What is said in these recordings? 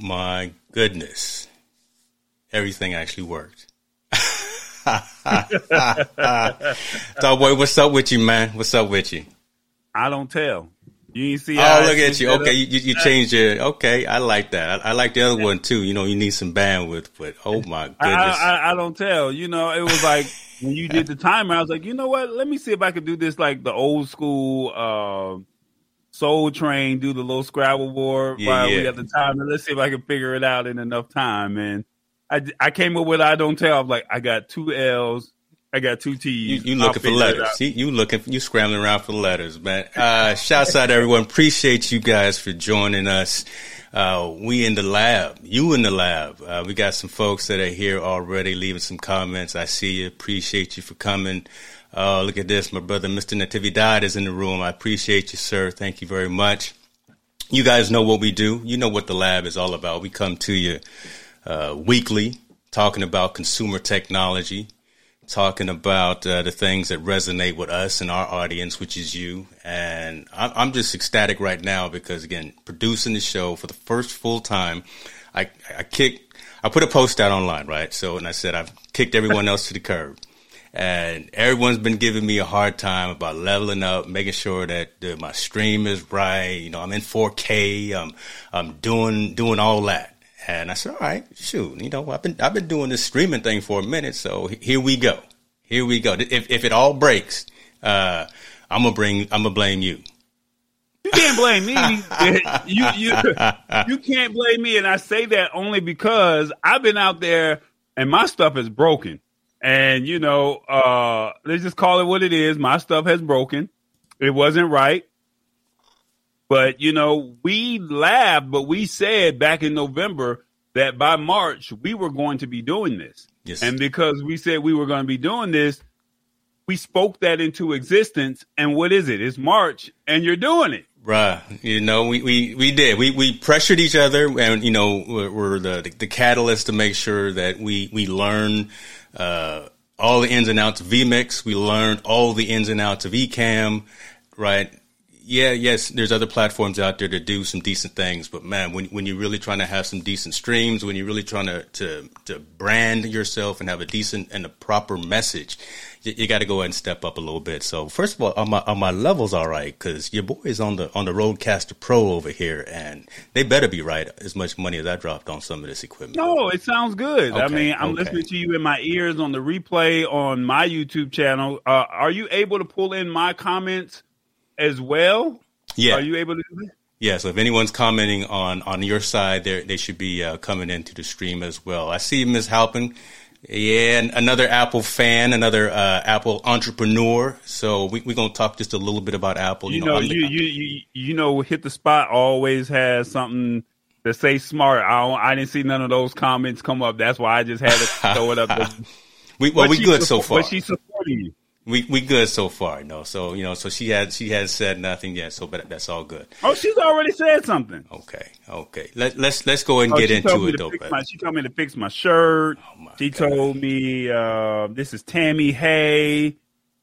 My goodness. Everything actually worked. Dog boy, what's up with you, man? What's up with you? I don't tell. You ain't see. Oh, look at you. Okay, you, you changed your. Okay, I like that. I, I, like the other one too. You know, you need some bandwidth, but oh my goodness, I, I, I don't tell. You know, it was like when you did the timer. I was like, you know what? Let me see if I can do this like the old school. Uh, Soul Train do the little Scrabble board Yeah, while yeah. we have the time. And let's see if I can figure it out in enough time. And I, I came up with I don't tell. I'm like, I got two L's, I got two You, T's. you I'll looking for letters? See, you looking? You scrambling around for letters, man. Uh, shouts out to everyone. Appreciate you guys for joining us. Uh, we in the lab. You in the lab. Uh, we got some folks that are here already, leaving some comments. I see you. Appreciate you for coming. Uh, look at this. My brother, Mr. Natividad, is in the room. I appreciate you, sir. Thank you very much. You guys know what we do. You know what the lab is all about. We come to you uh, weekly talking about consumer technology, talking about uh, the things that resonate with us and our audience, which is you. And I'm, just ecstatic right now because, again, producing the show for the first full time, I, I kick. I put a post out online, right? So, and I said I've kicked everyone else to the curb, and everyone's been giving me a hard time about leveling up, making sure that the, my stream is right. You know, I'm in 4K. I'm I'm doing doing all that. And I said, all right, shoot, you know, I've been I've been doing this streaming thing for a minute, so here we go, here we go. If if it all breaks, uh, I'm gonna bring I'm gonna blame you. You can't blame me. you you you can't blame me, and I say that only because I've been out there and my stuff is broken. And you know, uh, let's just call it what it is. My stuff has broken. It wasn't right. But you know, we laughed, but we said back in November that by March we were going to be doing this. Yes. And because we said we were going to be doing this, we spoke that into existence. And what is it? It's March, and you're doing it. Right. You know, we, we, we did. We, we pressured each other and, you know, we're, we're the, the catalyst to make sure that we, we learn, uh, all the ins and outs of vMix. We learned all the ins and outs of Ecamm right? Yeah, yes, there's other platforms out there to do some decent things, but man, when when you're really trying to have some decent streams, when you're really trying to to, to brand yourself and have a decent and a proper message, you, you got to go ahead and step up a little bit. So first of all, on my on my levels, all right, because your boy is on the on the Rodecaster Pro over here, and they better be right. As much money as I dropped on some of this equipment. No, it sounds good. I mean, I'm okay. listening to you in my ears on the replay on my YouTube channel. Uh, are you able to pull in my comments as well? Yeah, Are you able to do that? Yeah, so if anyone's commenting on on your side, they they should be uh, coming into the stream as well. I see Ms. Halpin. Yeah, and another Apple fan, another uh, Apple entrepreneur. So we, we're gonna talk just a little bit about Apple. You know, I'm the- you, you you you know, hit the spot always has something to say smart. I don't, I didn't see none of those comments come up. That's why I just had to throw it up. there. we, well, But we good so far. But she's supporting you. We we good so far. No, so you know, so she had she has said nothing yet. So, but that's all good. Oh, she's already said something. Okay, okay. Let let's let's go and Oh, get into it though. my- she told me to fix my shirt. Oh, my she God. told me uh, this is Tammy Hay.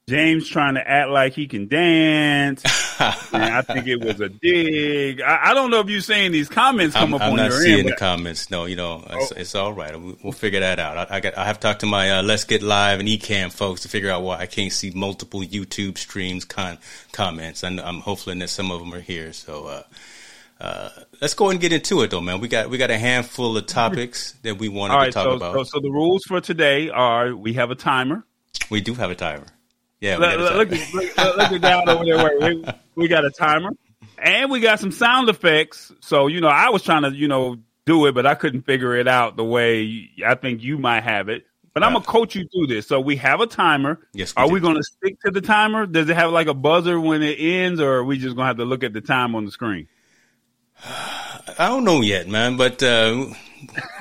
James trying to act like he can dance. I think it was a dig. I, I don't know if you're saying these comments come I'm, up I'm on not your seeing end. the comments. No, you know, it's, Oh. it's all right. We- We'll figure that out. I, I got. I have talked to my uh, Let's Get Live and Ecamm folks to figure out why I can't see multiple YouTube streams con- comments. And I'm hopefully that some of them are here. So uh, uh, let's go and get into it, though, man. We got we got a handful of topics that we wanted to talk so, about. so so the rules for today are we have a timer. we do have a timer. Yeah, we Look, got a look, timer. look, look, look down over there. We, we got a timer, and we got some sound effects. So you know, I was trying to you know do it, but I couldn't figure it out the way I think you might have it. But I'm gonna coach you through this. So we have a timer. Yes, we are do. we gonna stick to the timer? Does it have like a buzzer when it ends, or are we just gonna have to look at the time on the screen? I don't know yet, man, but uh,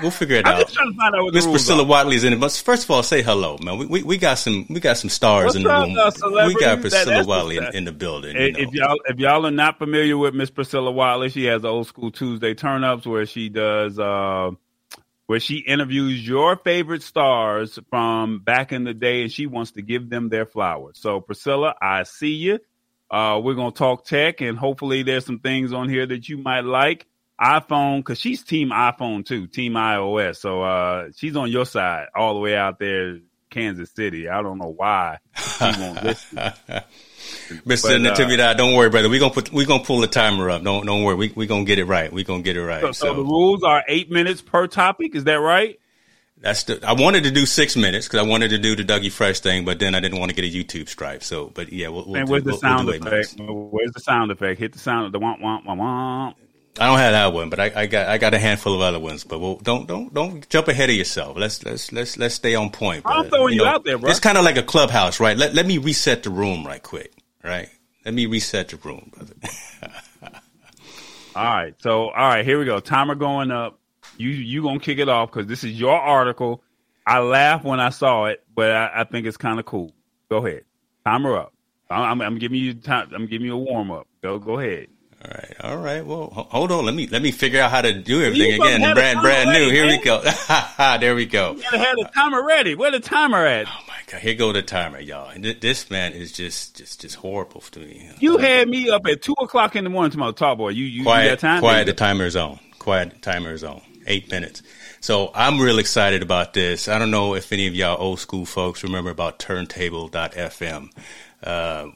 we'll figure it I'm out. just trying to find out what Miss Priscilla are. Watley's in it. But first of all, say hello, man. We we, we got some we got some stars What's in the room. uh, we got Priscilla that's Watley in, in the building. If you if know. y'all if y'all are not familiar with Miss Priscilla Watley, she has old school Tuesday turn ups where she does uh where she interviews your favorite stars from back in the day and she wants to give them their flowers. So Priscilla, I see you. Uh we're gonna talk tech and hopefully there's some things on here that you might like. iPhone, cause she's team iPhone too, team iOS. So uh she's on your side all the way out there, Kansas City. I don't know why she won't listen. Mr. but, uh, Natividad, don't worry, brother. We gonna put we gonna pull the timer up. Don't don't worry. We we gonna get it right. We're gonna get it right. So, So, so the rules are eight minutes per topic. Is that right? that's the. I wanted to do six minutes because I wanted to do the Dougie Fresh thing, but then I didn't want to get a YouTube stripe. So, but yeah, we'll, we'll and do, where's the we'll, sound we'll effect? Where's the sound effect? Hit the sound. Of the womp womp womp womp. I don't have that one, but I, I got I got a handful of other ones. But we'll, don't don't don't jump ahead of yourself. Let's let's let's let's stay on point. I'm throwing you out there, bro. It's kind of like a clubhouse, right? Let let me reset the room right quick, right? Let me reset the room, brother. All right. So all right, here we go. Timer going up. You you gonna kick it off because this is your article. I laughed when I saw it, but I, I think it's kind of cool. Go ahead. Timer up. I'm, I'm giving you time. I'm giving you a warm up. Go go ahead. All right, all right. Well, hold on. Let me let me figure out how to do everything You again. Brand brand new. ready, Here we go. there we go. You gotta have the timer ready. Where the timer at? Oh my god, here go the timer, y'all. And th- this man is just just just horrible to me. You had me up at two o'clock in the morning to my top boy. You you, you quiet, got time? quiet. The timer is on. Quiet. The timer is on. Eight minutes. So I'm real excited about this. I don't know if any of y'all old school folks remember about turntable.fm. Uh,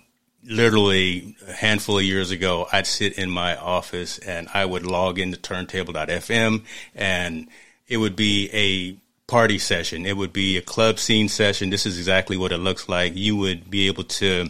literally a handful of years ago, I'd sit in my office and I would log into turntable.fm and it would be a party session. It would be a club scene session. This is exactly what it looks like. You would be able to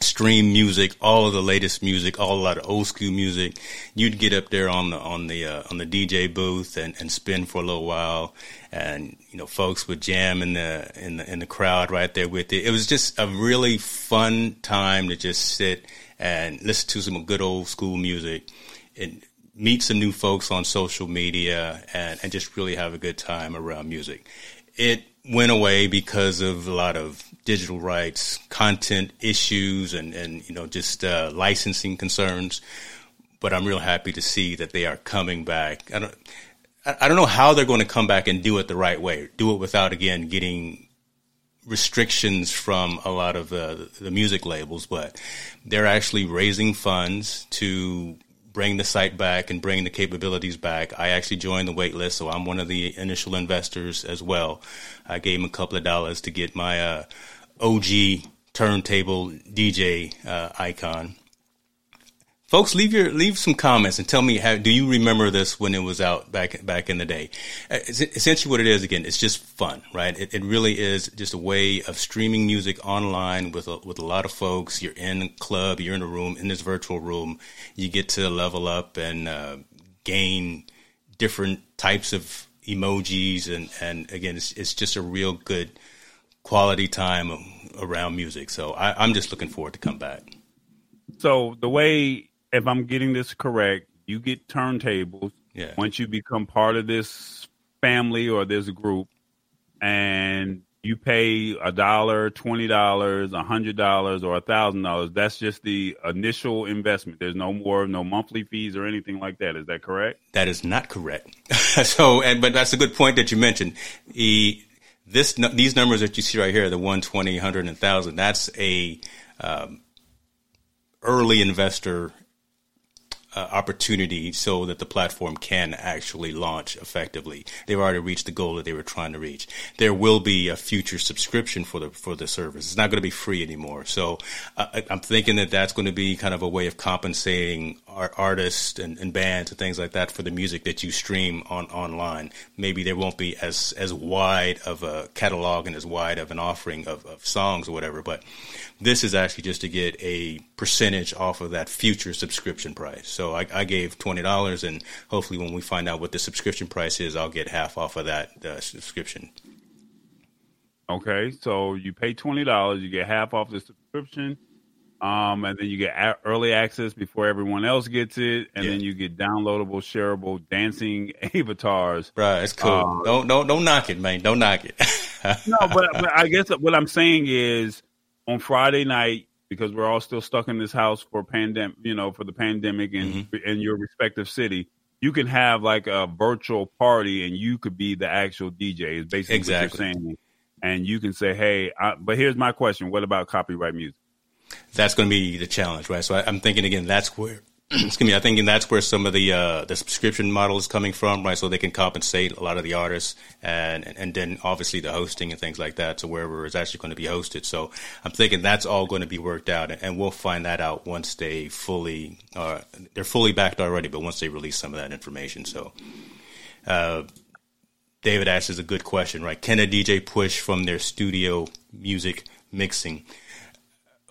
stream music, all of the latest music, all a lot of old school music. You'd get up there on the on the uh, on the DJ booth and, and spin for a little while, and you know folks would jam in the in the in the crowd right there with it. It was just a really fun time to just sit and listen to some good old school music and meet some new folks on social media and, and just really have a good time around music. It went away because of a lot of digital rights, content issues, and, and you know just uh, licensing concerns. But I'm real happy to see that they are coming back. I don't, I don't know how they're going to come back and do it the right way. Do it without again getting restrictions from a lot of the, the music labels, but they're actually raising funds to bring the site back and bring the capabilities back. I actually joined the wait list, so I'm one of the initial investors as well. I gave him a couple of dollars to get my uh, OG turntable DJ uh, icon. Folks, leave your leave some comments and tell me how do you remember this when it was out back back in the day? Uh, essentially, what it is again, it's just fun, right? It, it really is just a way of streaming music online with a, with a lot of folks. You're in a club, you're in a room, in this virtual room. You get to level up and uh, gain different types of emojis, and and again, it's it's just a real good quality time around music. So I, I'm just looking forward to come back. So the way if I'm getting this correct, you get turntables. Yeah. Once you become part of this family or this group, and you pay a dollar, twenty dollars, a hundred dollars, or a thousand dollars. That's just the initial investment. There's no more, no monthly fees or anything like that. Is that correct? That is not correct. so, and but that's a good point that you mentioned. The, this these numbers that you see right here, the 120, 100, and 1,000, that's a um, early investor uh, opportunity so that the platform can actually launch effectively. They've already reached the goal that they were trying to reach. There will be a future subscription for the for the service. It's not going to be free anymore. So uh, I'm thinking that that's going to be kind of a way of compensating our artists and, and bands and things like that for the music that you stream on online. Maybe there won't be as as wide of a catalog and as wide of an offering of, of songs or whatever, but this is actually just to get a percentage off of that future subscription price. So I, I gave twenty dollars, and hopefully, when we find out what the subscription price is, I'll get half off of that uh, subscription. Okay, so you pay twenty dollars, you get half off the subscription, um, and then you get a- early access before everyone else gets it, and yeah. then you get downloadable, shareable dancing avatars. Right, it's cool. Um, don't don't don't knock it, man. Don't knock it. no, but, but I guess what I'm saying is on Friday night because we're all still stuck in this house for pandemic, you know, for the pandemic and mm-hmm. in your respective city. You can have like a virtual party, and you could be the actual DJ. Is basically exactly. what you're saying, and you can say, "Hey," I, but here's my question: What about copyright music? That's going to be the challenge, right? So I, I'm thinking again. That's where excuse me, I think that's where some of the uh, the subscription model is coming from, right? So they can compensate a lot of the artists, and and then obviously the hosting and things like that to wherever it's actually going to be hosted. So I'm thinking that's all going to be worked out, and we'll find that out once they fully uh, they're fully backed already, but once they release some of that information. So. Uh, David asks a good question, right? Can a DJ push from their studio music mixing?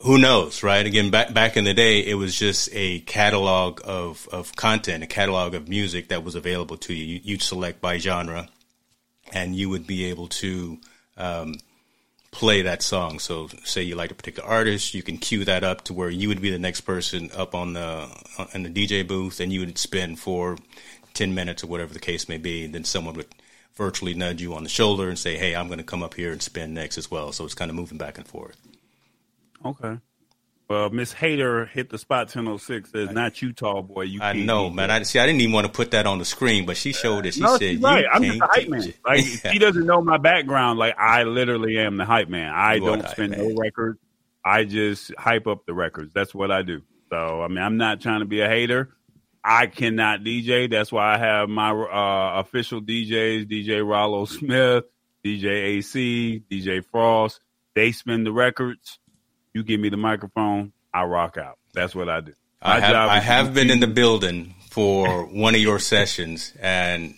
Who knows, right? Again, back back in the day, it was just a catalog of of content, a catalog of music that was available to you. You'd select by genre, and you would be able to um, play that song. So, say you like a particular artist, you can cue that up to where you would be the next person up on the in the DJ booth, and you would spin for ten minutes or whatever the case may be, and then someone would virtually nudge you on the shoulder and say, "Hey, I'm going to come up here and spin next as well." So it's kind of moving back and forth. Okay. Well, Miss Hater hit the spot 1006 says, not you, tall boy. You I know, man. I see. I didn't even want to put that on the screen, but she showed it. She no, said, right. I'm just a hype man. It. Like, she doesn't know my background. Like, I literally am the hype man. I you don't spin no records. I just hype up the records. That's what I do. So, I mean, I'm not trying to be a hater. I cannot DJ. That's why I have my uh, official DJs: DJ Rollo Smith, DJ AC, DJ Frost. They spin the records. You give me the microphone, I rock out. That's what I do. My I have, I have been in the building for one of your sessions, and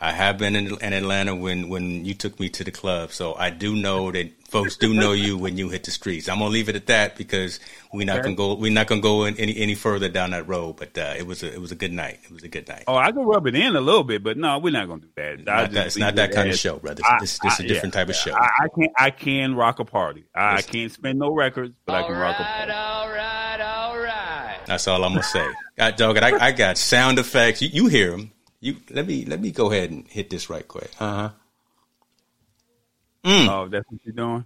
I have been in, in, Atlanta when, when you took me to the club, so I do know that folks do know you when you hit the streets. I'm gonna leave it at that because we're not gonna go we're not gonna go any any further down that road. But uh, it was a it was a good night. It was a good night. Oh, I can rub it in a little bit, but no, we're not gonna do that. Not that it's not that kind of show, brother. It's, it's, a different yeah, type of show. I, I, can I can rock a party. I, I can't spend no records, but all I can right, rock a party. All right, all right. That's all I'm gonna say. I, dog, I, I got sound effects. You, you hear them. You let me let me go ahead and hit this right quick. Uh huh. Mm. Oh, that's what you're doing.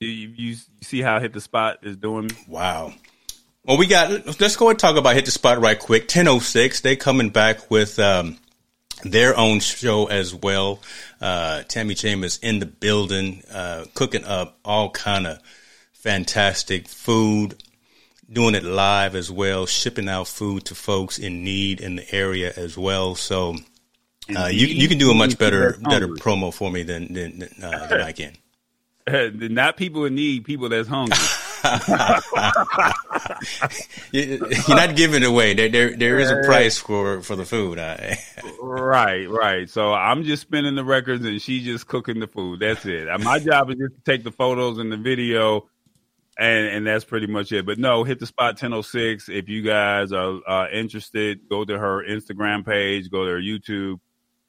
You, you, you see how hit the spot is doing? Wow. Well, we got. Let's go and talk about hit the spot right quick. Ten oh six. They coming back with um, their own show as well. Uh, Tammy Chambers in the building, uh, cooking up all kind of fantastic food doing it live as well, shipping out food to folks in need in the area as well. So uh, you you can do a much better better promo for me than than, uh, than I can. Not people in need, people that's hungry. You're not giving it away. There, there, there is a price for, for the food. right, right. So I'm just spinning the records and she's just cooking the food. That's it. My job is just to take the photos and the video and and that's pretty much it. But no, hit the spot 1006. If you guys are uh, interested, go to her Instagram page, go to her YouTube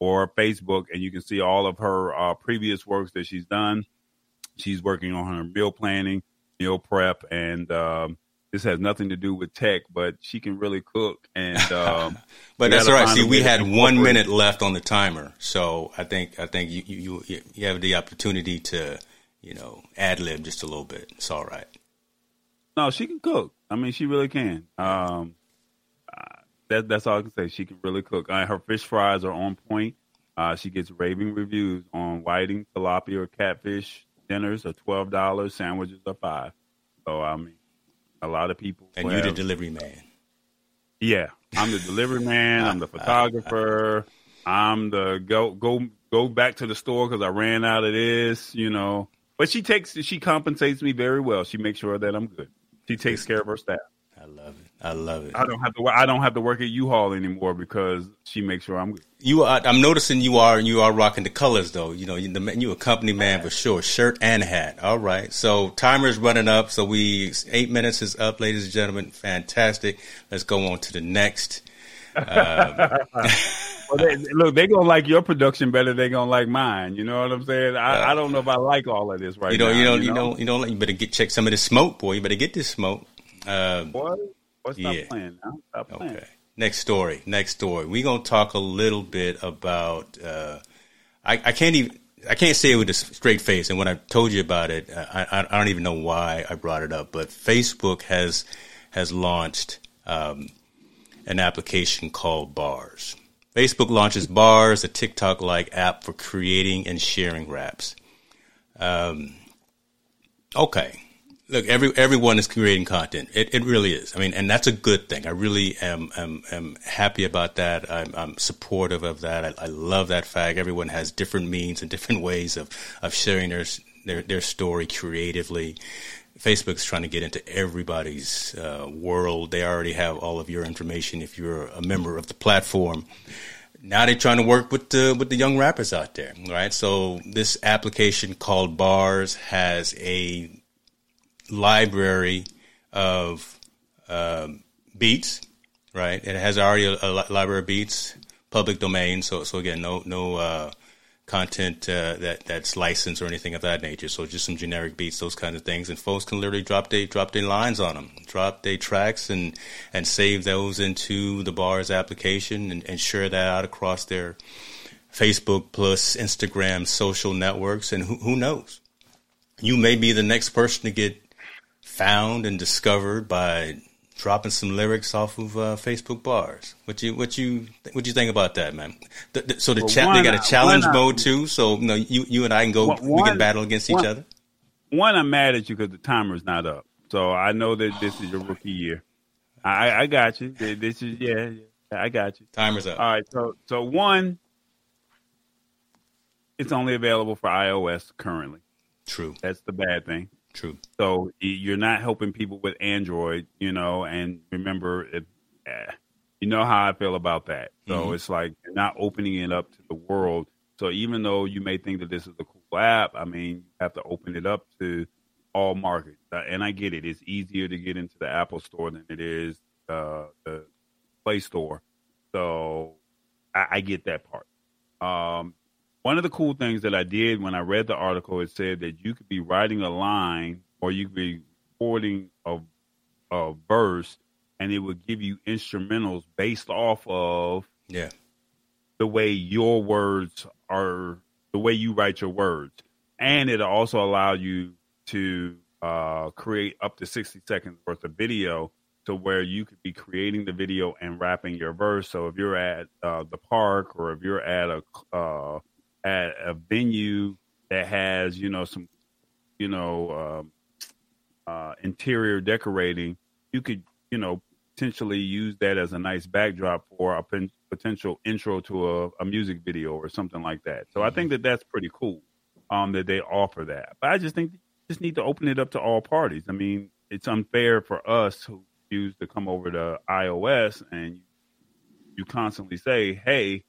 or Facebook, and you can see all of her uh, previous works that she's done. She's working on her meal planning, meal prep, and um, this has nothing to do with tech, but she can really cook. And um, but that's all right. See, we had one minute left on the timer, so I think I think you you you have the opportunity to you know, ad lib just a little bit. It's all right. No, she can cook. I mean, she really can. Um, that, that's all I can say. She can really cook. Uh, her fish fries are on point. Uh, she gets raving reviews on whiting, tilapia, or catfish. Dinners are twelve dollars. Sandwiches are five. So I mean, a lot of people. And you're the delivery man. Yeah, I'm the delivery man. I'm the photographer. I'm the go go go back to the store because I ran out of this. You know, but she takes she compensates me very well. She makes sure that I'm good. She takes care of her staff. I love it. I love it. I don't have to. I don't have to work at U-Haul anymore because she makes sure I'm good. You are. I'm noticing you are. You are rocking the colors though. You know, you, the, you a company man for sure. Shirt and hat. All right. So timer's running up. So we eight minutes is up, ladies and gentlemen. Fantastic. Let's go on to the next. Um, well, they, look, they gonna like your production better. They're gonna like mine. You know what I'm saying? I, uh, I don't know if I like all of this right you know, now. You don't. You, know? you don't. You don't. You better get check some of this smoke, boy. You better get this smoke. Uh, boy, what's yeah. playing now? Stop playing. Okay. Next story. Next story. We're gonna talk a little bit about. Uh, I, I can't even. I can't say it with a straight face. And when I told you about it, I, I, I don't even know why I brought it up. But Facebook has has launched um, an application called Bars. Facebook launches Bars, a TikTok like app for creating and sharing raps. Um, okay. Look, every everyone is creating content. It, it really is. I mean, and that's a good thing. I really am am, am happy about that. I'm, I'm supportive of that. I, I, love that fact. Everyone has different means and different ways of, of sharing their, their their story creatively. Facebook's trying to get into everybody's uh, world. They already have all of your information if you're a member of the platform. Now they're trying to work with the with the young rappers out there, right? So this application called Bars has a library of um, beats, right? It has already a, a library of beats, public domain. So so again, no no uh, content uh, that that's licensed or anything of that nature. So just some generic beats, those kinds of things, and folks can literally drop their drop their lines on them, drop their tracks, and and save those into the bars application and, and share that out across their Facebook plus Instagram social networks. And who, who knows, you may be the next person to get found and discovered by dropping some lyrics off of uh, Facebook bars. What you what you what you think about that, man? The, the, so the well, they got a challenge one, mode too. So you know, you you and I can go. One, we can battle against one, each other. One, I'm mad at you because the timer's not up. So I know that this is your rookie year. I, I got you. This is yeah, yeah, I got you. Timer's up. All right, so so one, it's only available for iOS currently. True. That's the bad thing. True. So you're not helping people with Android, you know. And remember, if, eh, you know how I feel about that. So Mhm. it's like you're not opening it up to the world. So even though you may think that this is a cool app, I mean, you have to open it up to all markets. Uh, And I get it; it's easier to get into the Apple Store than it is uh, the Play Store. So I, I get that part. Um, one of the cool things that I did when I read the article, it said that you could be writing a line or you could be recording a, a verse and it would give you instrumentals based off of Yeah. the way your words are, the way you write your words. And it also allowed you to uh, create up to 60 seconds worth of video to where you could be creating the video and rapping your verse. So if you're at uh, the park or if you're at a uh, at a venue that has you know some you know um, uh, interior decorating, you could you know potentially use that as a nice backdrop for a pen- potential intro to a, a music video or something like that. So I think that that's pretty cool um, that they offer that. But I just think you just need to open it up to all parties. I mean, it's unfair for us who choose to come over to iOS and you constantly say, "Hey,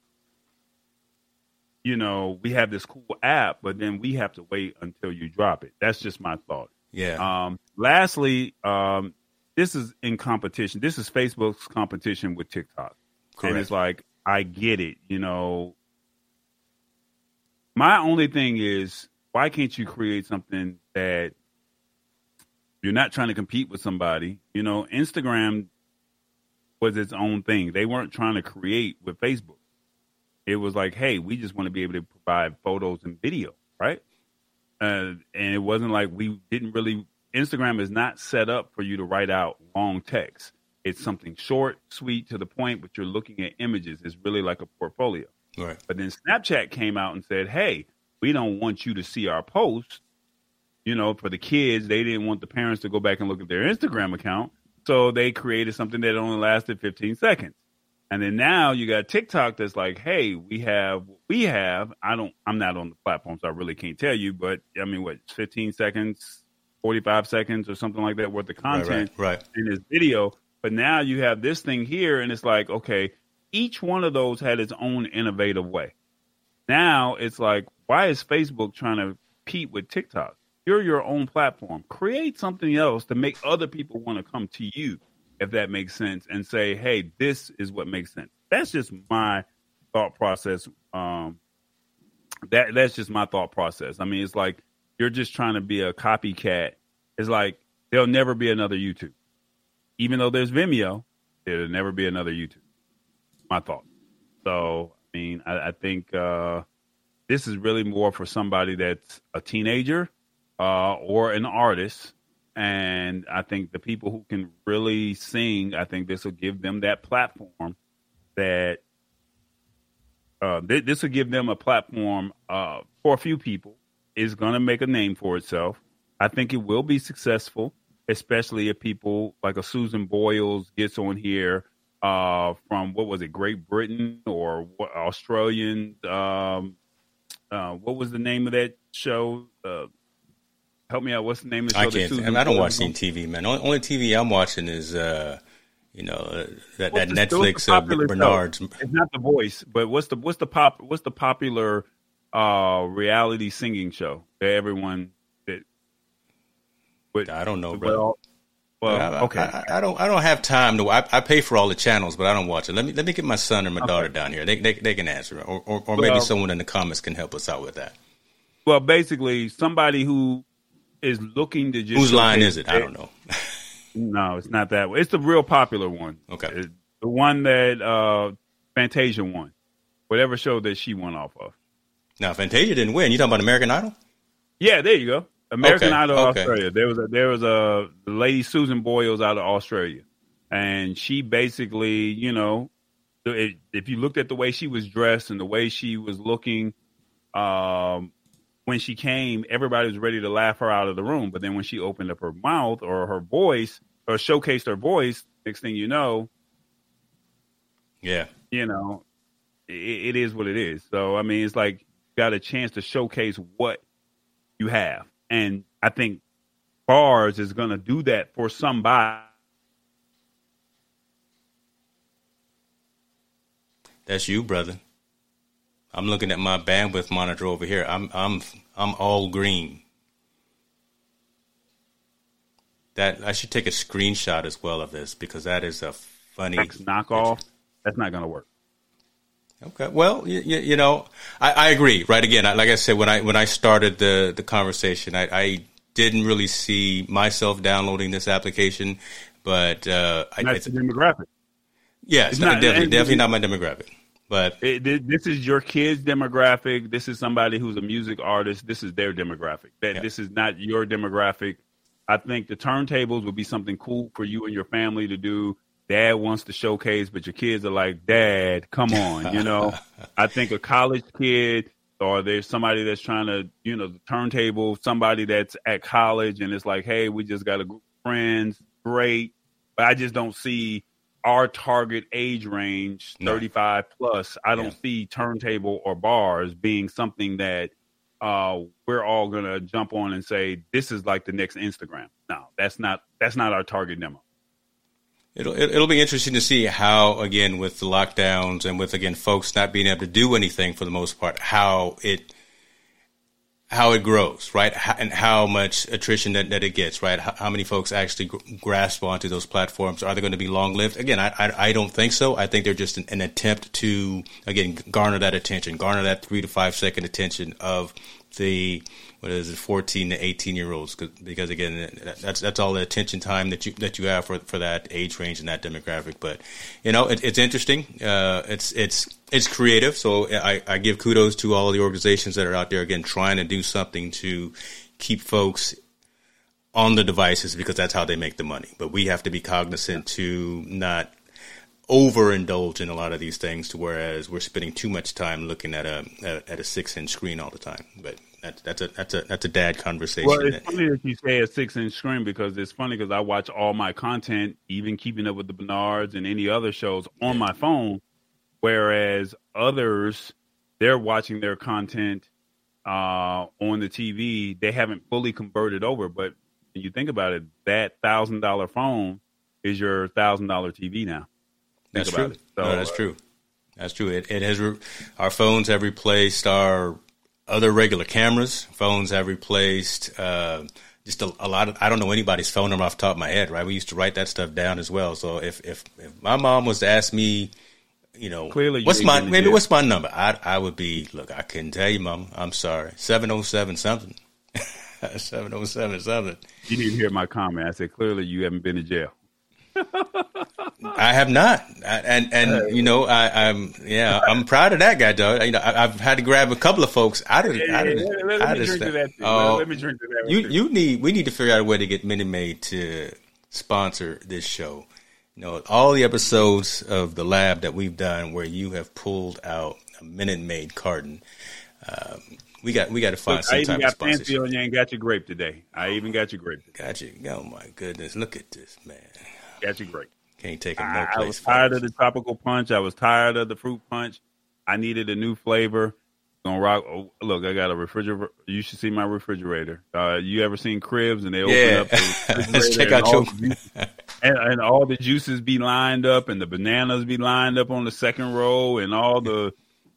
you know, we have this cool app, but then we have to wait until you drop it." That's just my thought. Yeah. Um, lastly, um, this is in competition. This is Facebook's competition with TikTok. Correct. And it's like, I get it. You know, my only thing is, why can't you create something that you're not trying to compete with somebody? You know, Instagram was its own thing. They weren't trying to create with Facebook. It was like, hey, we just want to be able to provide photos and video, right? Uh, and it wasn't like we didn't really. Instagram is not set up for you to write out long text. It's something short, sweet, to the point, but you're looking at images. It's really like a portfolio. right. But then Snapchat came out and said, "Hey, we don't want you to see our posts." You know, for the kids, they didn't want the parents to go back and look at their Instagram account, so they created something that only lasted 15 seconds. And then now you got TikTok that's like, "Hey, we have what we have. I don't. I'm not on the platform, so I really can't tell you. But I mean, what 15 seconds, 45 seconds, or something like that worth of Right. content Right. Right. in this video. But now you have this thing here, and it's like, okay, each one of those had its own innovative way. Now it's like, why is Facebook trying to compete with TikTok? You're your own platform. Create something else to make other people want to come to you, if that makes sense, and say, hey, this is what makes sense. That's just my thought process. Um, that that's just my thought process. I mean, it's like you're just trying to be a copycat. It's like there'll never be another YouTube even though there's Vimeo, there'll never be another YouTube. My thought. So, I mean, I, I think uh, this is really more for somebody that's a teenager uh, or an artist. And I think the people who can really sing, I think this will give them that platform that uh, th- this will give them a platform uh, for a few people. Is going to make a name for itself. I think it will be successful especially if people like a Susan Boyles gets on here uh, from what was it, Great Britain or Australian? Um, uh, what was the name of that show? Help me out. What's the name of the show? I can't. Susan I, mean, I don't watch any? TV, man. Only, only TV I'm watching is, uh, you know, uh, that, that the- Netflix uh, popular show? Bernard's. It's not The Voice, but what's the what's the pop what's the popular uh, reality singing show that everyone that? But, I don't know, bro. well, well, I, okay. I, I don't. I don't have time to. I, I pay for all the channels, but I don't watch it. Let me let me get my son or my daughter down here. They they, they can answer, or or, or maybe someone in the comments can help us out with that. Well, basically, somebody who is looking to just Whose line is it? I don't know. No, it's not that one. It's the real popular one. Okay. It's the one that uh, Fantasia won, whatever show that she won off of. now Fantasia didn't win. You talking about American Idol? Yeah, there you go. American Okay, Idol okay. Australia. There was a there was a lady Susan Boyles out of Australia, and she basically, you know, it, if you looked at the way she was dressed and the way she was looking, um, when she came, everybody was ready to laugh her out of the room. But then when she opened up her mouth or her voice or showcased her voice, Next thing you know, Yeah. you know, it, it is what it is. So I mean, it's like you got a chance to showcase what you have, and I think bars is going to do that for somebody. That's you, brother. I'm looking at my bandwidth monitor over here. I'm I'm I'm all green. That I should take a screenshot as well of this because that is a funny knockoff. That's not going to work. Okay. Well, you, you, know, I, I agree. Right. Again, I, like I said, when I when I started the the conversation, I, I didn't really see myself downloading this application, but uh, I, That's it's, the demographic. yeah, it's it's not, not- definitely definitely not my demographic. But It, thi- this is your kid's demographic. This is somebody who's a music artist. This is their demographic. That Yeah. this is not your demographic. I think the turntables would be something cool for you and your family to do. Dad wants to showcase, but your kids are like, Dad, come on, you know. I think a college kid or there's somebody that's trying to, you know, the turntable, somebody that's at college and it's like, hey, we just got a group of friends, great. But I just don't see our target age range, No. 35 plus. I don't Yeah. see turntable or bars being something that uh, we're all gonna jump on and say this is like the next Instagram. No, that's not that's not our target demo. It'll it- it'll be interesting to see how again with the lockdowns and with again folks not being able to do anything for the most part how it how it grows right? How- and how much attrition that, that it gets right? How, how many folks actually gr- grasp onto those platforms? Are they going to be long lived again I, I I don't think so. I think they're just an, an attempt to again garner that attention garner that three to five second attention of the what is it, 14 to 18 year olds? Because again, that's that's all the attention time that you that you have for for that age range and that demographic. But you know, it, it's interesting. Uh, it's it's it's creative. So I, I give kudos to all the organizations that are out there again trying to do something to keep folks on the devices because that's how they make the money. But we have to be cognizant to not overindulge in a lot of these things to whereas we're spending too much time looking at a at, at a six inch screen all the time. But that's that's a that's a that's a dad conversation. Well, it's funny that you say a six inch screen because it's funny because I watch all my content, even keeping up with the Bernards and any other shows on my phone, whereas others they're watching their content uh, on the TV. They haven't fully converted over, but when you think about it, that thousand dollar phone is your thousand dollar TV now. Think That's about true. it. So, no, that's uh, true. That's true. It, it has re- our phones have replaced our other regular cameras. Phones I've replaced uh, just a, a lot of. I don't know anybody's phone number off the top of my head. Right? We used to write that stuff down as well. So if if, if my mom was to ask me, you know, Clearly what's my maybe what's my number? I I would be look. I couldn't tell you, mom. I'm sorry. Seven oh seven something. Seven oh seven something. You didn't hear my comment. I said clearly you haven't been to jail. I have not, I, and and you know I, I'm yeah I'm proud of that guy, Doug. You know I, I've had to grab a couple of folks out of Yeah, out of, yeah, let, let out me of drink to that. Oh, let me drink to that. you too. you need we need to figure out a way to get Minute Maid to sponsor this show. You know all the episodes of the lab that we've done where you have pulled out a Minute Maid carton. Um, we got we got to find Look, some I even type of got fancy on you and got your grape today. I even got your grape. Got you. Oh my goodness! Look at this man. Your grape. Can't take him no I, I was tired of the tropical punch. I was tired of the fruit punch. I needed a new flavor. Gonna rock. Oh, look, I got a refrigerator. You should see my refrigerator. Uh, you ever seen cribs and they open Yeah. up? The Let's check out and your- all the juices- and, and all the juices be lined up, and the bananas be lined up on the second row, and all the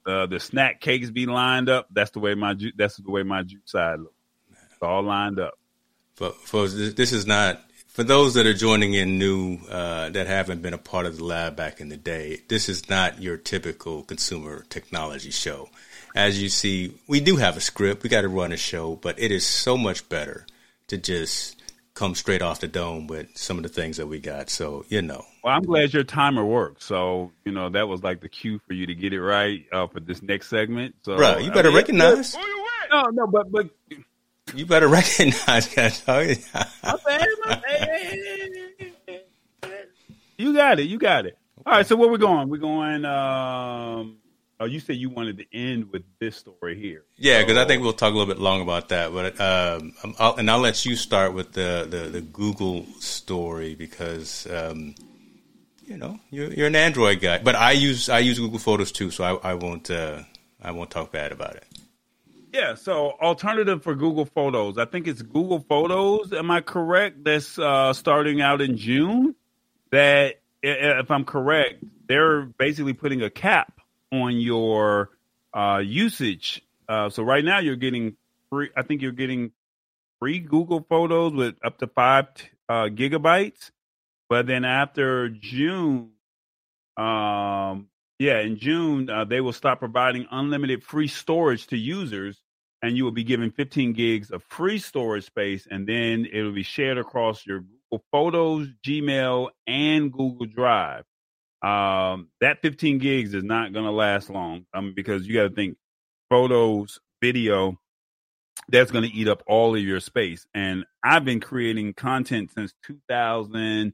uh, the snack cakes be lined up. That's the way my ju- that's the way my juice side looks. It's all lined up. For, for this this is not for those that are joining in new uh, that haven't been a part of the lab back in the day. This is not your typical consumer technology show. As you see, we do have a script. We got to run a show, but it is so much better to just come straight off the dome with some of the things that we got. So you know, Well, I'm glad your timer worked. So you know that was like the cue for you to get it right uh, for this next segment. So, bro, you better I mean, recognize. No, no, but but You better recognize that. dog. my bad, my bad. You got it. You got it. All right. So where we going? We're going. Um, oh, you said you wanted to end with this story here. Yeah, because I think we'll talk a little bit long about that. But um, I'll, and I'll let you start with the, the, the Google story because um, you know, you're, you're an Android guy, but I use I use Google Photos too, so I, I won't uh, I won't talk bad about it. Yeah, so alternative for Google Photos. I think it's Google Photos. Am I correct? That's uh, starting out in June. That, if I'm correct, they're basically putting a cap on your uh, usage. Uh, so right now you're getting free. I think you're getting free Google Photos with up to five uh, gigabytes. But then after June, um, yeah, in June, uh, they will stop providing unlimited free storage to users, and you will be given 15 gigs of free storage space, and then it will be shared across your Google Photos, Gmail, and Google Drive. Um, that 15 gigs is not going to last long um, because you got to think photos, video, that's going to eat up all of your space. And I've been creating content since 2000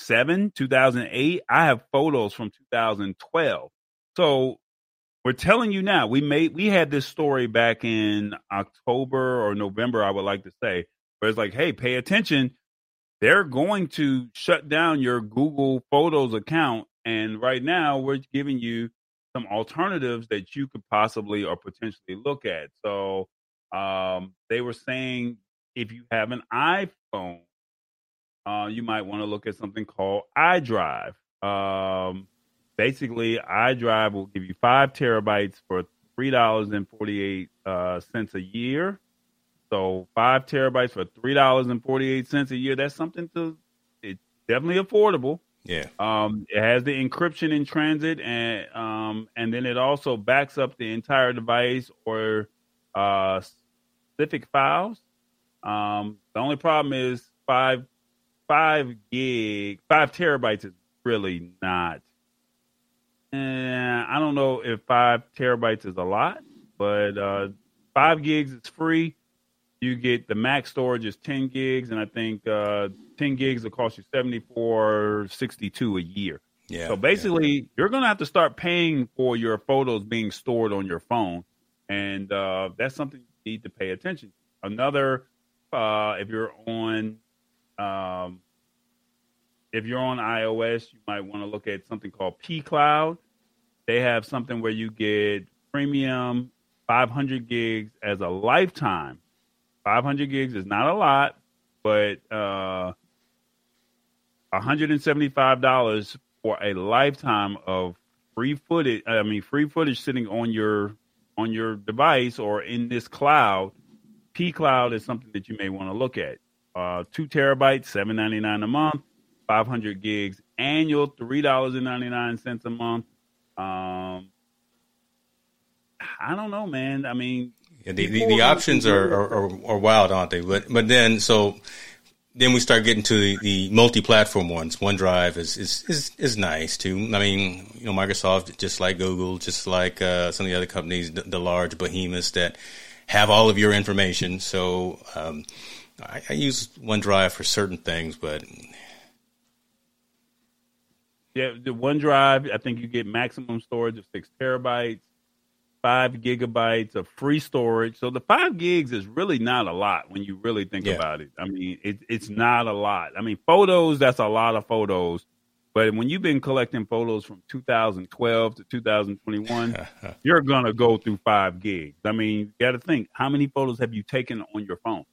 2007, 2008. I have photos from 2012. So we're telling you now, we made we had this story back in October or November, I would like to say, where it's like, hey, pay attention. They're going to shut down your Google Photos account. And right now we're giving you some alternatives that you could possibly or potentially look at. So um, they were saying if you have an iPhone, uh, you might want to look at something called iDrive. Um, basically, iDrive will give you five terabytes for three dollars and forty eight uh, cents a year. So five terabytes for three dollars and forty eight cents a year. That's something to. It's definitely affordable. Yeah. Um, it has the encryption in transit, and um, and then it also backs up the entire device or uh, specific files. Um, the only problem is five five gig, five terabytes is really not. And I don't know if five terabytes is a lot, but uh, five gigs is free. You get the max storage is ten gigs, and I think uh, ten gigs will cost you seventy four sixty two a year. Yeah. So basically, yeah. you're going to have to start paying for your photos being stored on your phone, and uh, that's something you need to pay attention. to. Another, uh, if you're on um, if you're on iOS, you might want to look at something called pCloud. They have something where you get premium 500 gigs as a lifetime. 500 gigs is not a lot, but uh, $175 for a lifetime of free footage. I mean, free footage sitting on your on your device or in this cloud. pCloud is something that you may want to look at uh, two terabytes, seven ninety nine a month, five hundred gigs annual, three dollars and ninety nine cents a month. Um, I don't know, man. I mean, yeah, the, the, the options are, are, are wild, aren't they? But but then so then we start getting to the, the multi-platform ones. OneDrive is, is, is, is nice too. I mean, you know, Microsoft, just like Google, just like uh, some of the other companies, the, the, large behemoths that have all of your information. So um, I, I use OneDrive for certain things, but yeah, the OneDrive, I think you get maximum storage of six terabytes, five gigabytes of free storage. So the five gigs is really not a lot when you really think yeah. about it. I mean, it, it's not a lot. I mean, photos, that's a lot of photos. But when you've been collecting photos from 2012 to 2021, you're going to go through five gigs. I mean, you got to think how many photos have you taken on your phone?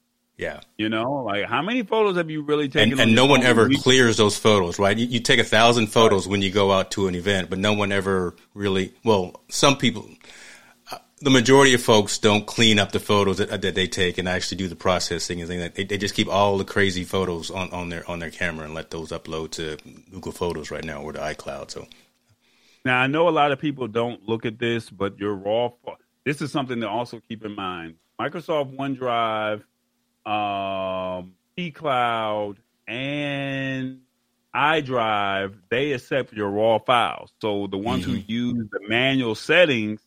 Yeah. You know, like how many photos have you really taken? And, and no one ever clears those photos, right? You, you take a thousand photos right. when you go out to an event, but no one ever really, well, some people, uh, the majority of folks don't clean up the photos that, that they take and actually do the processing and things like that. They, they just keep all the crazy photos on, on their, on their camera and let those upload to Google Photos right now or to iCloud. So now I know a lot of people don't look at this, but your raw, this is something to also keep in mind. Microsoft OneDrive um, Cloud, and iDrive, they accept your raw files. So the ones mm-hmm. who use the manual settings,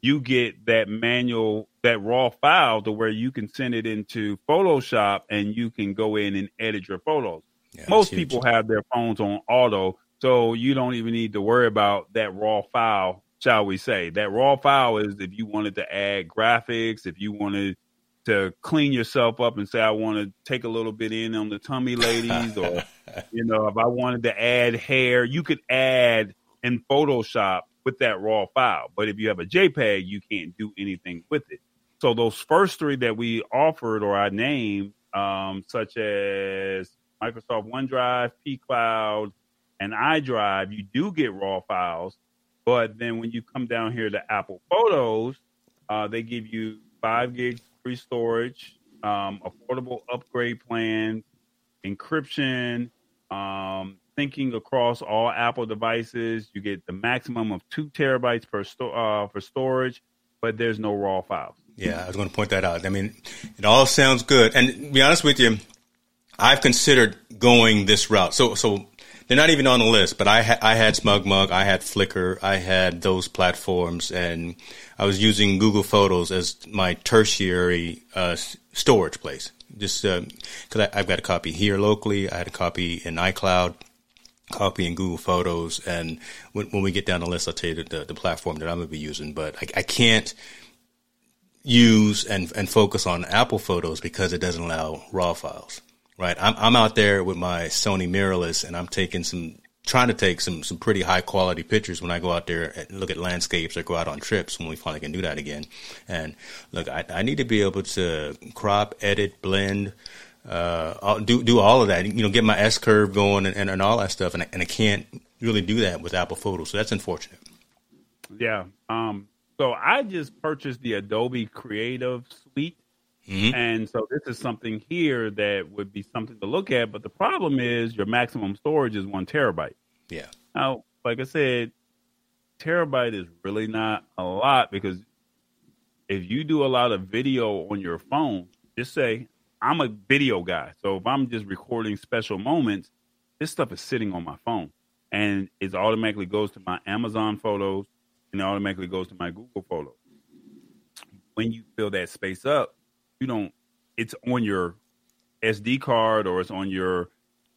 you get that manual, that raw file to where you can send it into Photoshop and you can go in and edit your photos. Yeah, Most people have their phones on auto, so you don't even need to worry about that raw file, shall we say. That raw file is if you wanted to add graphics, if you wanted to clean yourself up and say, I want to take a little bit in on the tummy, ladies, or you know, if I wanted to add hair, you could add in Photoshop with that raw file. But if you have a JPEG, you can't do anything with it. So those first three that we offered or I named, um, such as Microsoft OneDrive, pCloud, and iDrive, you do get raw files. But then when you come down here to Apple Photos, uh, they give you five gigs free storage, um, affordable upgrade plans, encryption, um, across all Apple devices. You get the maximum of two terabytes per sto- uh, for storage, but there's no raw files. Yeah, I was going to point that out. I mean, it all sounds good. And be honest with you, I've considered going this route. So, so they're not even on the list, but I, ha- I had SmugMug, I had Flickr, I had those platforms, and I was using Google Photos as my tertiary uh, storage place. Just because uh, I've got a copy here locally, I had a copy in iCloud, copy in Google Photos, and when, when we get down the list, I'll tell you the, the platform that I'm going to be using. But I, I can't use and, and focus on Apple Photos because it doesn't allow RAW files right? I'm, I'm out there with my Sony mirrorless and I'm taking some, trying to take some, some pretty high quality pictures when I go out there and look at landscapes or go out on trips when we finally can do that again. And look, I, I need to be able to crop, edit, blend, uh, do, do all of that, you know, get my S curve going and, and, and all that stuff. And I, and I can't really do that with Apple Photos. So that's unfortunate. Yeah. Um, so I just purchased the Adobe Creative Suite Mm-hmm. And so this is something here that would be something to look at. But the problem is your maximum storage is one terabyte. Yeah. Now, like I said, terabyte is really not a lot because if you do a lot of video on your phone, just say, I'm a video guy. So if I'm just recording special moments, this stuff is sitting on my phone and it automatically goes to my Amazon photos and it automatically goes to my Google photos. When you fill that space up, you don't it's on your SD card or it's on your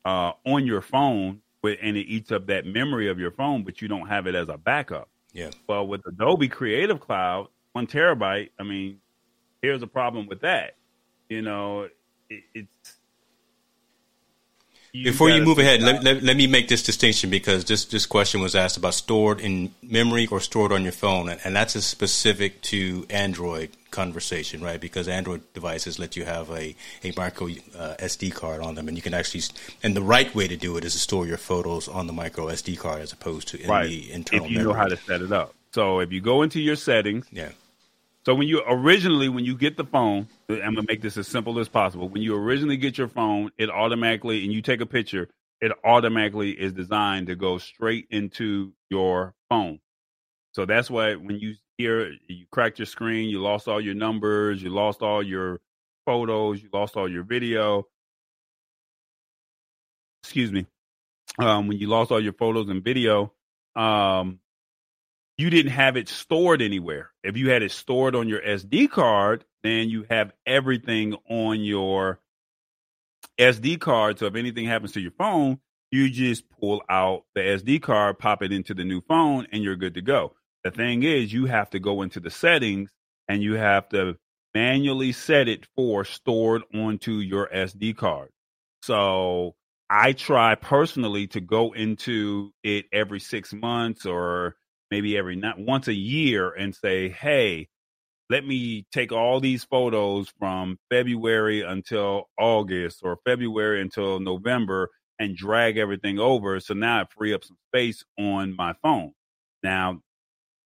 uh, on your phone, but and it eats up that memory of your phone, but you don't have it as a backup. Yeah. Well, with Adobe Creative Cloud, one terabyte. I mean, here's a problem with that. You know, it, it's you Before you move ahead, let, let, let, me make this distinction because this, this question was asked about stored in memory or stored on your phone, and, and that's a specific to Android conversation, right? Because Android devices let you have a, a micro uh, SD card on them, and you can actually, and the right way to do it is to store your photos on the micro SD card as opposed to in right. the internal If you memory. know how to set it up. So if you go into your settings, yeah so when you originally when you get the phone, I'm gonna make this as simple as possible. When you originally get your phone, it automatically and you take a picture, it automatically is designed to go straight into your phone. So that's why when you hear you cracked your screen, you lost all your numbers, you lost all your photos, you lost all your video. Excuse me. Um, when you lost all your photos and video, um, you didn't have it stored anywhere. If you had it stored on your SD card, then you have everything on your SD card. So if anything happens to your phone, you just pull out the SD card, pop it into the new phone, and you're good to go. The thing is, you have to go into the settings and you have to manually set it for stored onto your SD card. So I try personally to go into it every six months or maybe every not once a year and say, hey, let me take all these photos from February until August or February until November and drag everything over. So now I free up some space on my phone. Now,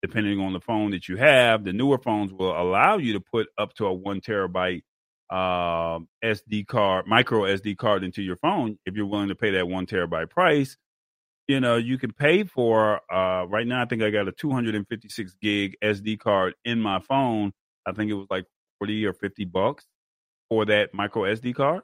depending on the phone that you have, the newer phones will allow you to put up to a one terabyte uh, um, SD card, micro SD card into your phone if you're willing to pay that one terabyte price you know, you can pay for uh right now I think I got a 256 gig SD card in my phone. I think it was like 40 or 50 bucks for that micro SD card.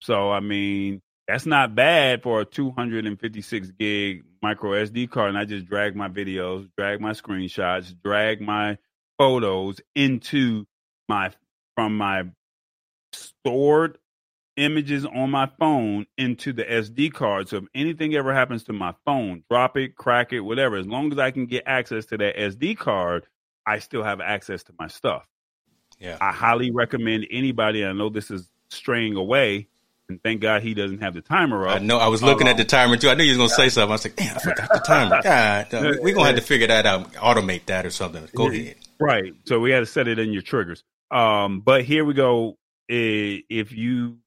So I mean, that's not bad for a 256 gig micro SD card and I just drag my videos, drag my screenshots, drag my photos into my from my stored images on my phone into the SD card. So if anything ever happens to my phone, drop it, crack it, whatever, as long as I can get access to that SD card, I still have access to my stuff. Yeah. I highly recommend anybody. I know this is straying away, and thank God he doesn't have the timer up. I know. I was looking Um, at the timer too. I knew you was gonna say something. I was like, "Damn, I forgot the timer." God, uh, we're gonna have to figure that out, automate that or something. Go ahead. Right. So we had to set it in your triggers. Um, but here we go. If you,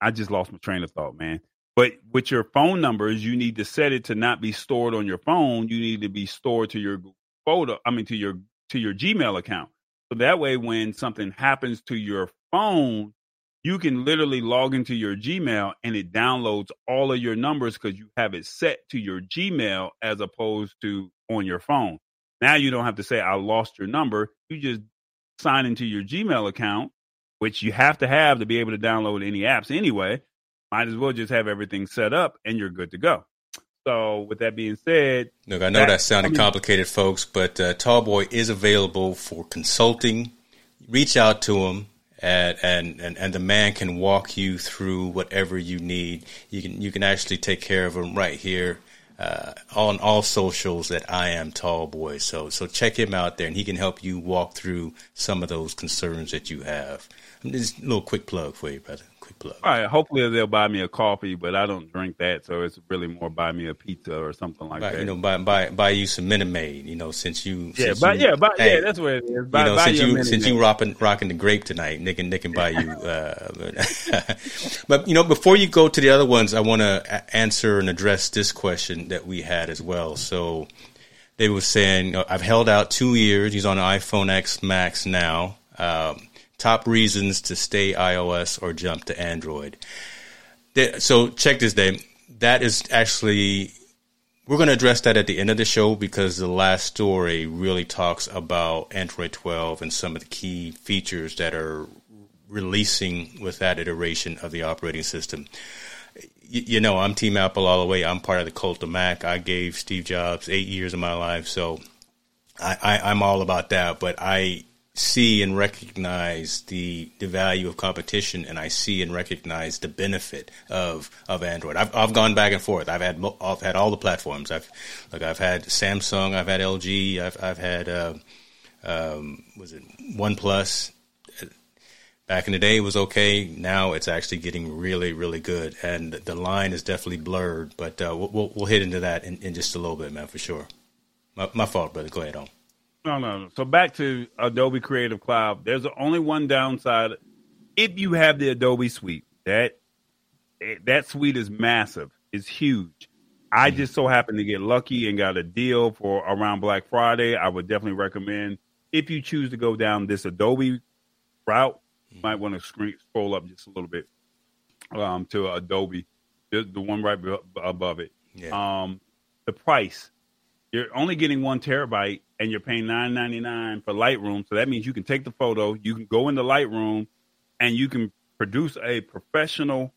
I just lost my train of thought, man. But with your phone numbers, you need to set it to not be stored on your phone. You need to be stored to your photo. I mean, to your to your Gmail account. So that way, when something happens to your phone, you can literally log into your Gmail and it downloads all of your numbers because you have it set to your Gmail as opposed to on your phone. Now you don't have to say I lost your number. You just sign into your Gmail account, which you have to have to be able to download any apps anyway. Might as well just have everything set up and you're good to go. So with that being said, Look, I know That- that, sounded complicated, folks, but uh, Tallboy is available for consulting. Reach out to him, at, and, and and the man can walk you through whatever you need. You can you can actually take care of him right here uh, on all socials at I am Tallboy. So so check him out there, and he can help you walk through some of those concerns that you have. Just a little quick plug for you, brother. Quick plug. all right, hopefully they'll buy me a coffee, but I don't drink that, so it's really more buy me a pizza or something like Buy, that. you know, buy buy buy you some Minute Maid. You know, since you yeah, since but you- yeah, but hey, yeah, that's what it is. Buy, you know, buy since you Minute since Maid. you rocking rocking the grape tonight, Nick and Nick can buy you. Uh, but, you know, before you go to the other ones, I want to answer and address this question that we had as well. So they were saying, I've held out two years. He's on iPhone X Max now. Um, top reasons to stay iOS or jump to Android. So check this, day. That is actually we're going to address that at the end of the show because the last story really talks about Android 12 and some of the key features that are releasing with that iteration of the operating system. You know, I'm Team Apple all the way. I'm part of the cult of Mac. I gave Steve Jobs eight years of my life, so I, I, I'm all about that. But I see and recognize the the value of competition, and I see and recognize the benefit of of Android. I've I've gone back and forth. I've had I've had all the platforms. I've like I've had Samsung. I've had LG. I've I've had uh, um, was it OnePlus. Back in the day, it was okay. Now it's actually getting really, really good, and the line is definitely blurred. But uh, we'll, we'll hit into that in, in just a little bit, man, for sure. My, my fault, brother. Go ahead on. No, no, no. So back to Adobe Creative Cloud. There's only one downside. If you have the Adobe suite, that that suite is massive. It's huge. I just so happened to get lucky and got a deal for around Black Friday. I would definitely recommend if you choose to go down this Adobe route, you might want to screen, scroll up just a little bit um, to Adobe, the, the one right above it. Yeah. Um, the price you're only getting one terabyte and you're paying nine ninety nine for Lightroom. So that means you can take the photo, you can go into Lightroom, and you can produce a professional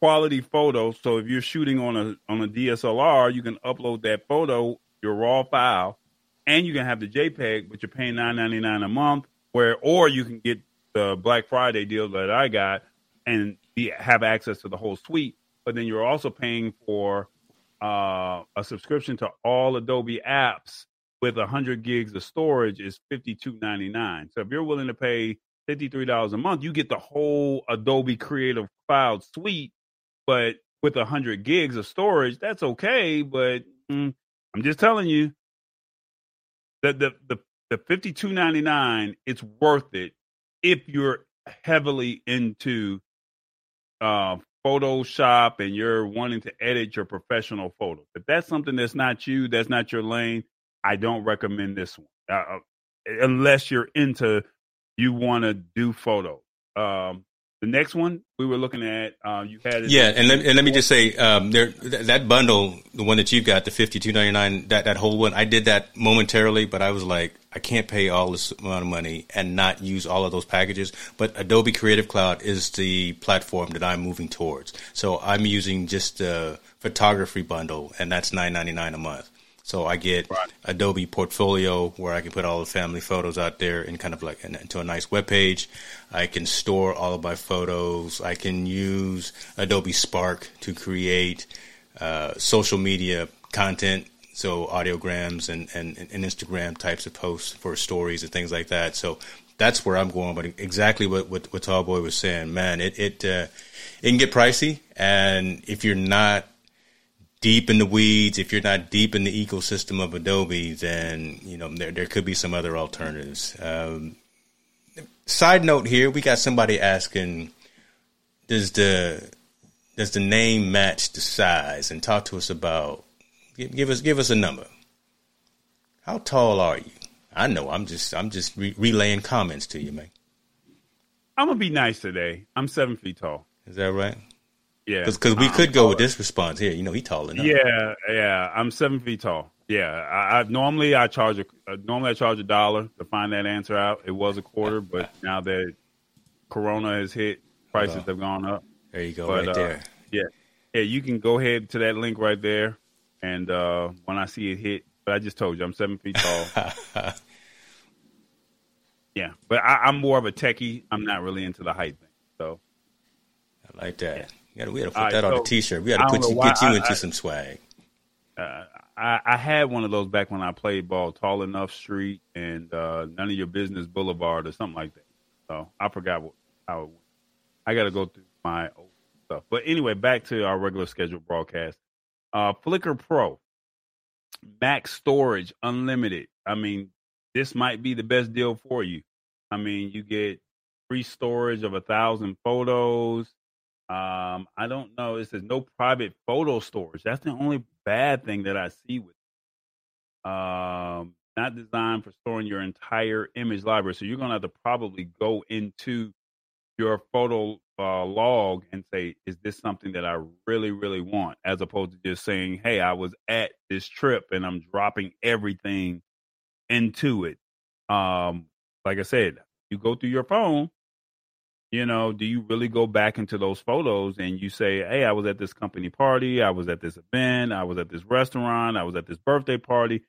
quality photo. So if you're shooting on a on a DSLR, you can upload that photo, your raw file, and you can have the JPEG, but you're paying nine ninety nine a month. Where or you can get the Black Friday deal that I got and be, have access to the whole suite. But then you're also paying for uh, a subscription to all Adobe apps with 100 gigs of storage is 52.99. So if you're willing to pay $53 a month, you get the whole Adobe Creative Cloud suite, but with 100 gigs of storage, that's okay, but mm, I'm just telling you that the the the 52.99 it's worth it if you're heavily into uh, Photoshop and you're wanting to edit your professional photos. If that's something that's not you, that's not your lane, I don't recommend this one uh, unless you're into you want to do photos. Um, the next one we were looking at, uh, you had it- Yeah, and let, and let me just say, um, there th- that bundle, the one that you got, the fifty two ninety nine, that that whole one, I did that momentarily, but I was like, I can't pay all this amount of money and not use all of those packages. But Adobe Creative Cloud is the platform that I'm moving towards, so I'm using just the photography bundle, and that's nine ninety nine a month. So I get Adobe Portfolio where I can put all the family photos out there and kind of like into a nice web page. I can store all of my photos. I can use Adobe Spark to create uh, social media content, so audiograms and, and, and Instagram types of posts for stories and things like that. So that's where I'm going. But exactly what what, what Tallboy was saying, man, it it uh, it can get pricey, and if you're not deep in the weeds, if you're not deep in the ecosystem of Adobe, then you know there there could be some other alternatives. Um, side note here, we got somebody asking, does the does the name match the size? And talk to us about give, give us give us a number. How tall are you? I know. I'm just I'm just re- relaying comments to you, man. I'm gonna be nice today. I'm seven feet tall. Is that right? Yeah, because we could go with this response here. You know, he tall enough. Yeah, yeah. I'm seven feet tall. Yeah, I, I normally I charge a uh, normally I charge a dollar to find that answer out. It was a quarter, but now that Corona has hit, prices have gone up. There you go, but, right uh, there. Yeah, yeah. You can go ahead to that link right there, and uh, when I see it hit, but I just told you I'm seven feet tall. yeah, but I, am more of a techie. I'm not really into the height thing. So I like that. Yeah. We got to, we got to put right, that so, on a t-shirt. We got to put you, get you I, into I, some swag. Uh, I, I, had one of those back when I played ball, Tall Enough Street and uh, None of Your Business Boulevard or something like that. So I forgot what, how it went. I got to go through my old stuff. But anyway, back to our regular scheduled broadcast. Uh, Flickr Pro, max storage, unlimited. I mean, this might be the best deal for you. I mean, you get free storage of a thousand photos. Um, I don't know. It says no private photo storage. That's the only bad thing that I see with. It. Um, not designed for storing your entire image library. So you're gonna have to probably go into your photo uh, log and say, is this something that I really, really want? As opposed to just saying, hey, I was at this trip and I'm dropping everything into it. Um, like I said, you go through your phone, you know, do you really go back into those photos and you say, hey, I was at this company party, I was at this event, I was at this restaurant, I was at this birthday party.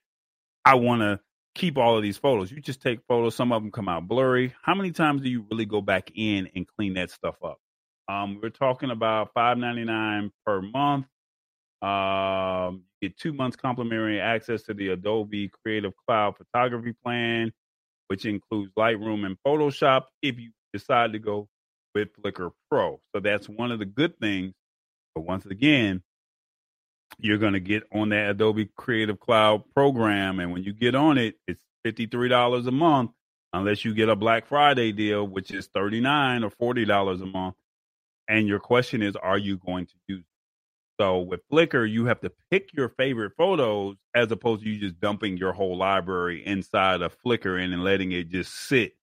I want to keep all of these photos. You just take photos. Some of them come out blurry. How many times do you really go back in and clean that stuff up? Um, we're talking about five ninety nine per month. Um, you get two months complimentary access to the Adobe Creative Cloud photography plan, which includes Lightroom and Photoshop. If you decide to go with Flickr Pro, so that's one of the good things. But once again, you're going to get on that Adobe Creative Cloud program. And when you get on it, it's $53 a month, unless you get a Black Friday deal, which is 39 or $40 a month. And your question is, are you going to use it? So with Flickr, you have to pick your favorite photos as opposed to you just dumping your whole library inside of Flickr and, letting it just sit.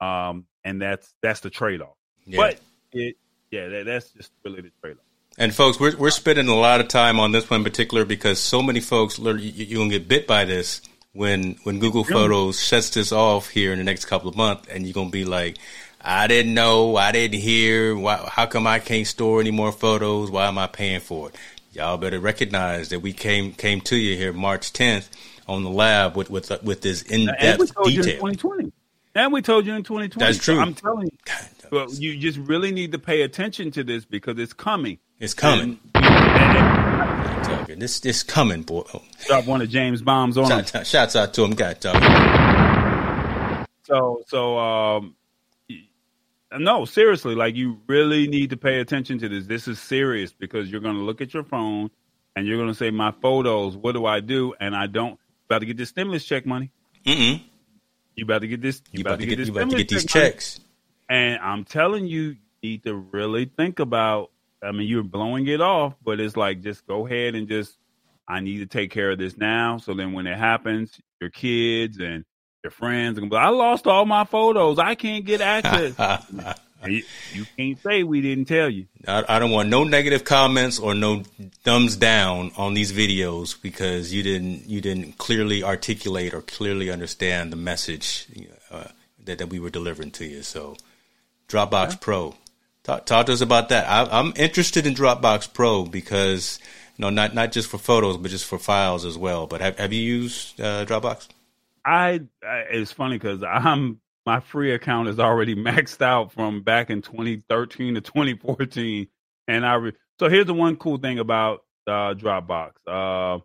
Um, and that's that's the trade off. Yeah. But it, yeah, that, that's just really the trailer. And folks, we're we're spending a lot of time on this one in particular because so many folks learn you, you're gonna get bit by this when when Google Photos shuts this off here in the next couple of months, and you're gonna be like, I didn't know, I didn't hear. Why, how come I can't store any more photos? Why am I paying for it? Y'all better recognize that we came came to you here March 10th on the lab with with with this in depth detail. 2020. And we told you in 2020. That's true. So I'm telling you. Well, you just really need to pay attention to this because it's coming. It's coming. this this coming, boy. Drop one of James bombs on Shout, him. Shouts out to him, guy. So so um, no, seriously, like you really need to pay attention to this. This is serious because you're going to look at your phone and you're going to say, "My photos. What do I do?" And I don't. About to get this stimulus check money. Mm-mm. You about to get this. You, you about, about, to get, get this. You about to get these checks. And I'm telling you, you need to really think about I mean, you're blowing it off, but it's like just go ahead and just I need to take care of this now. So then when it happens, your kids and your friends are gonna be I lost all my photos. I can't get access. You, you, can't say we didn't tell you. I, I, don't want no negative comments or no thumbs down on these videos because you didn't you didn't clearly articulate or clearly understand the message uh, that, that we were delivering to you. So Dropbox yeah. Pro Talk, talk to us about that. I, am interested in Dropbox Pro because you know not not just for photos but just for files as well. But have have you used uh, Dropbox? I, I it's funny because I'm my free account is already maxed out from back in 2013 to 2014, and I re, so here's the one cool thing about uh, Dropbox. Uh,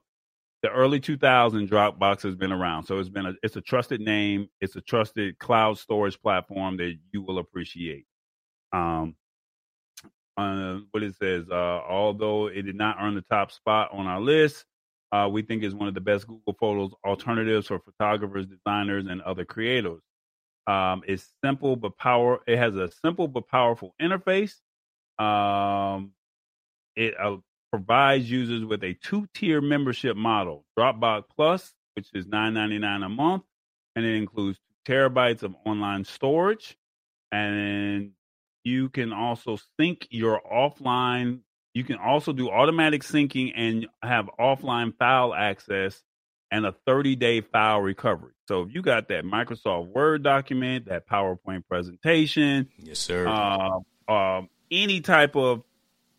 the early 2000 Dropbox has been around, so it's been a it's a trusted name. It's a trusted cloud storage platform that you will appreciate. Um, uh, what it says, uh, although it did not earn the top spot on our list, uh, we think is one of the best Google Photos alternatives for photographers, designers, and other creators. Um, it's simple but power. It has a simple but powerful interface. Um, it uh, provides users with a two-tier membership model: Dropbox Plus, which is nine ninety nine a month, and it includes terabytes of online storage, and you can also sync your offline. You can also do automatic syncing and have offline file access and a 30 day file recovery. So if you got that Microsoft Word document, that PowerPoint presentation, yes, sir, uh, uh, any type of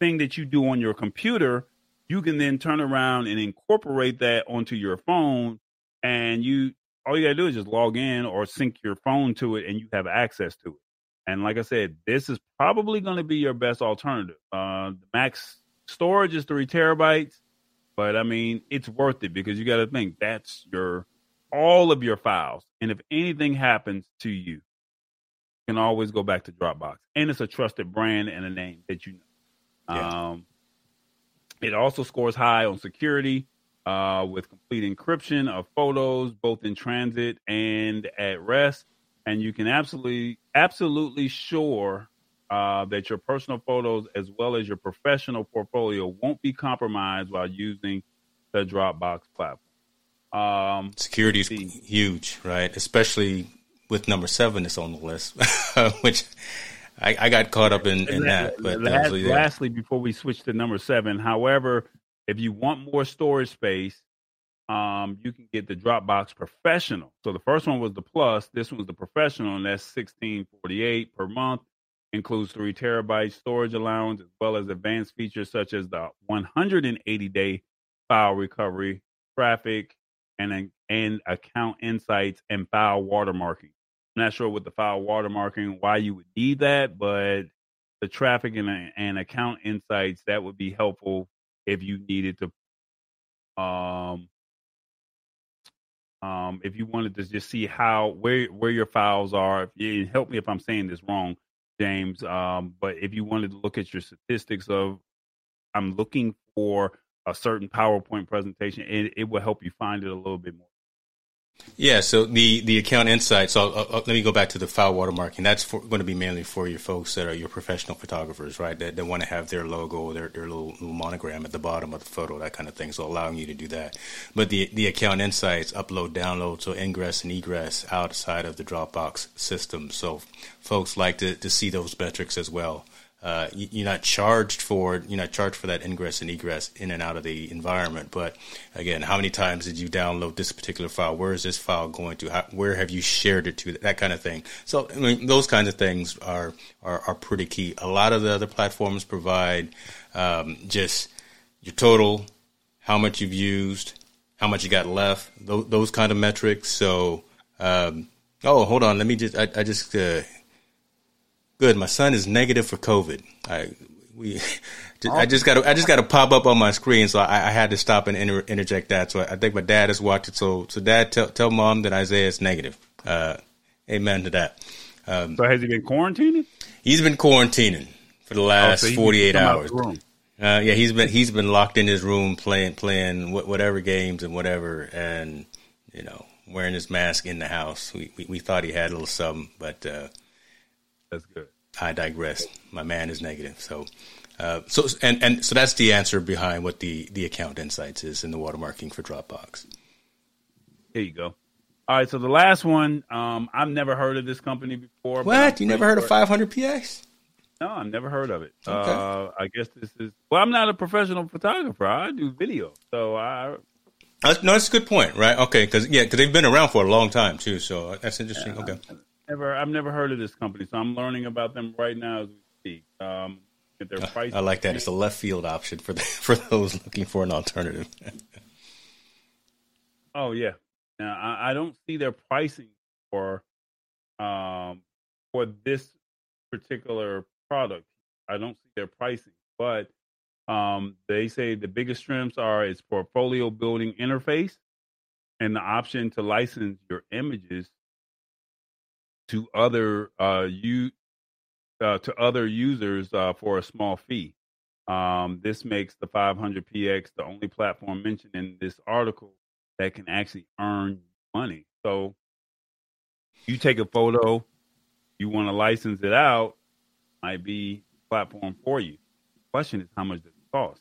thing that you do on your computer, you can then turn around and incorporate that onto your phone. And you, all you gotta do is just log in or sync your phone to it, and you have access to it. And like I said, this is probably going to be your best alternative. Uh, the max storage is three terabytes. But I mean, it's worth it because you got to think that's your all of your files. And if anything happens to you, you can always go back to Dropbox. And it's a trusted brand and a name that you know. Yeah. Um, it also scores high on security uh, with complete encryption of photos, both in transit and at rest. And you can absolutely, absolutely sure uh, that your personal photos as well as your professional portfolio won't be compromised while using the Dropbox platform. Um, Security is huge, right? Especially with number seven that's on the list, which I, I, got caught up in, in that. But last, lastly, before we switch to number seven, however, if you want more storage space, um, you can get the Dropbox Professional. So the first one was the Plus. This one was the Professional, and that's sixteen forty eight per month includes three terabyte storage allowance as well as advanced features such as the 180 day file recovery, traffic, and and account insights and file watermarking. I'm not sure with the file watermarking why you would need that, but the traffic and, and account insights that would be helpful if you needed to um um, if you wanted to just see how where where your files are, if you help me if I'm saying this wrong, James. Um, but if you wanted to look at your statistics of, I'm looking for a certain PowerPoint presentation, it, it will help you find it a little bit more. Yeah, so the, the account insight. So I'll, I'll, let me go back to the file watermarking. That's for, going to be mainly for your folks that are your professional photographers, right? That, that want to have their logo, their, their little, little, monogram at the bottom of the photo, that kind of thing. So allowing you to do that. But the the account insights upload, download, so ingress and egress outside of the Dropbox system. So folks like to, to see those metrics as well. Uh, you're not charged for you're not charged for that ingress and egress in and out of the environment. But again, how many times did you download this particular file? Where is this file going to? How, where have you shared it to? That kind of thing. So I mean, those kinds of things are, are are pretty key. A lot of the other platforms provide um, just your total, how much you've used, how much you got left, those, those kind of metrics. So. Um, oh, hold on. Let me just. I, I just uh, Good. My son is negative for COVID. I we I just got I just got to pop up on my screen, so I, I had to stop and inter- interject that. So I, think my dad has watched it. So so dad, tell tell mom that Isaiah is negative. Uh, amen to that. Um, so has he been quarantining? He's been quarantining for the last oh, so forty eight hours. Uh, yeah, he's been he's been locked in his room playing playing whatever games and whatever, and you know wearing his mask in the house. We we, we thought he had a little something, but. Uh, that's good. I digress. My man is negative. So, uh, so and and so that's the answer behind what the the account insights is in the watermarking for Dropbox. There you go. All right, so the last one, um, I've never heard of this company before. What? You never heard of 500px? No, I've never heard of it. Okay. Uh, I guess this is. Well, I'm not a professional photographer. I do video, so I. That's, no, that's a good point, right? Okay, because yeah, because they've been around for a long time too. So that's interesting. Yeah, okay never I've never heard of this company, so I'm learning about them right now as we speak. Um, their price. I like that. It's a left field option for the, for those looking for an alternative. oh yeah, now I, I, don't see their pricing for um for this particular product. I don't see their pricing, but Um, they say the biggest strengths are its portfolio building interface and the option to license your images to other uh, you uh, to other users uh, for a small fee. Um, this makes the 500px the only platform mentioned in this article that can actually earn money. So you take a photo, you want to license it out, might be platform for you. Question is how much does it cost?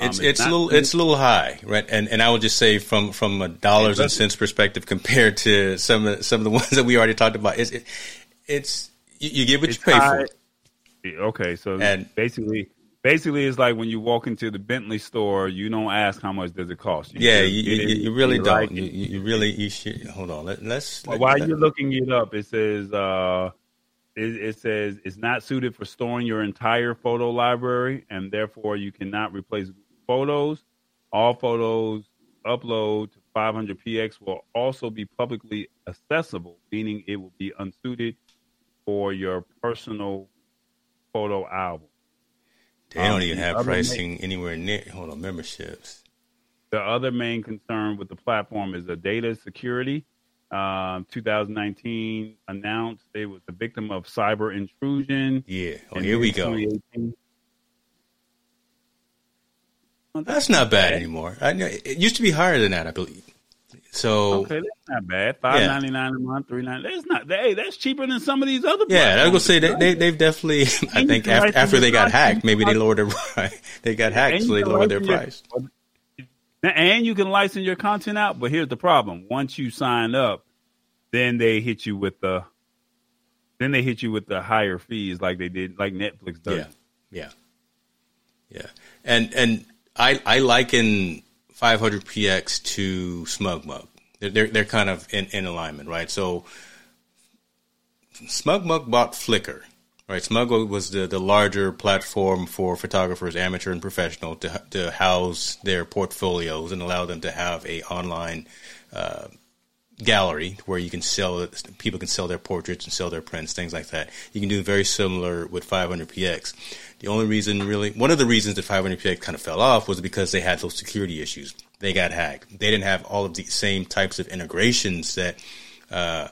It's Um, it's, it's a little it's a little high, right? And and I would just say from from a dollars and cents perspective compared to some of some of the ones that we already talked about, it's it, it's you, get what It's you pay high. for. Okay, so And- basically, basically, it's like when you walk into the Bentley store, you don't ask how much does it cost. You Yeah, you, you, it, you really you don't. like you, really you should hold on. Let, let's Well, While let- you're looking it up, it says uh, it, it says it's not suited for storing your entire photo library, and therefore you cannot replace photos. All photos upload to 500px will also be publicly accessible, meaning it will be unsuited for your personal photo album. they don't um, even have pricing anywhere near. Hold on, memberships. The other main concern with the platform is the data security. Um, 2019 announced they was the victim of cyber intrusion. Yeah. Oh, here we go. 2018. That's not bad anymore. I it used to be higher than that, I believe. So Okay, that's not bad. Five ninety nine a month, three ninety. That's not. Hey, that's cheaper than some of these other. yeah, I was gonna say they, they they've definitely. I think after, after they got hacked, maybe they lowered their price. They got hacked, so they lowered their price. And you can license your content out, but here's the problem: once you sign up, then they hit you with the, then they hit you with the higher fees, like they did, like Netflix does. Yeah, yeah, yeah. And and I I liken 500px to SmugMug. They're they're, they're kind of in, in alignment, right? So SmugMug bought Flickr, right? SmugMug was the, the larger platform for photographers, amateur and professional, to to house their portfolios and allow them to have a online uh, gallery where you can sell. People can sell their portraits and sell their prints, things like that. You can do very similar with 500px. The only reason, really, one of the reasons that 500px kind of fell off was because they had those security issues. They got hacked. They didn't have all of the same types of integrations that uh,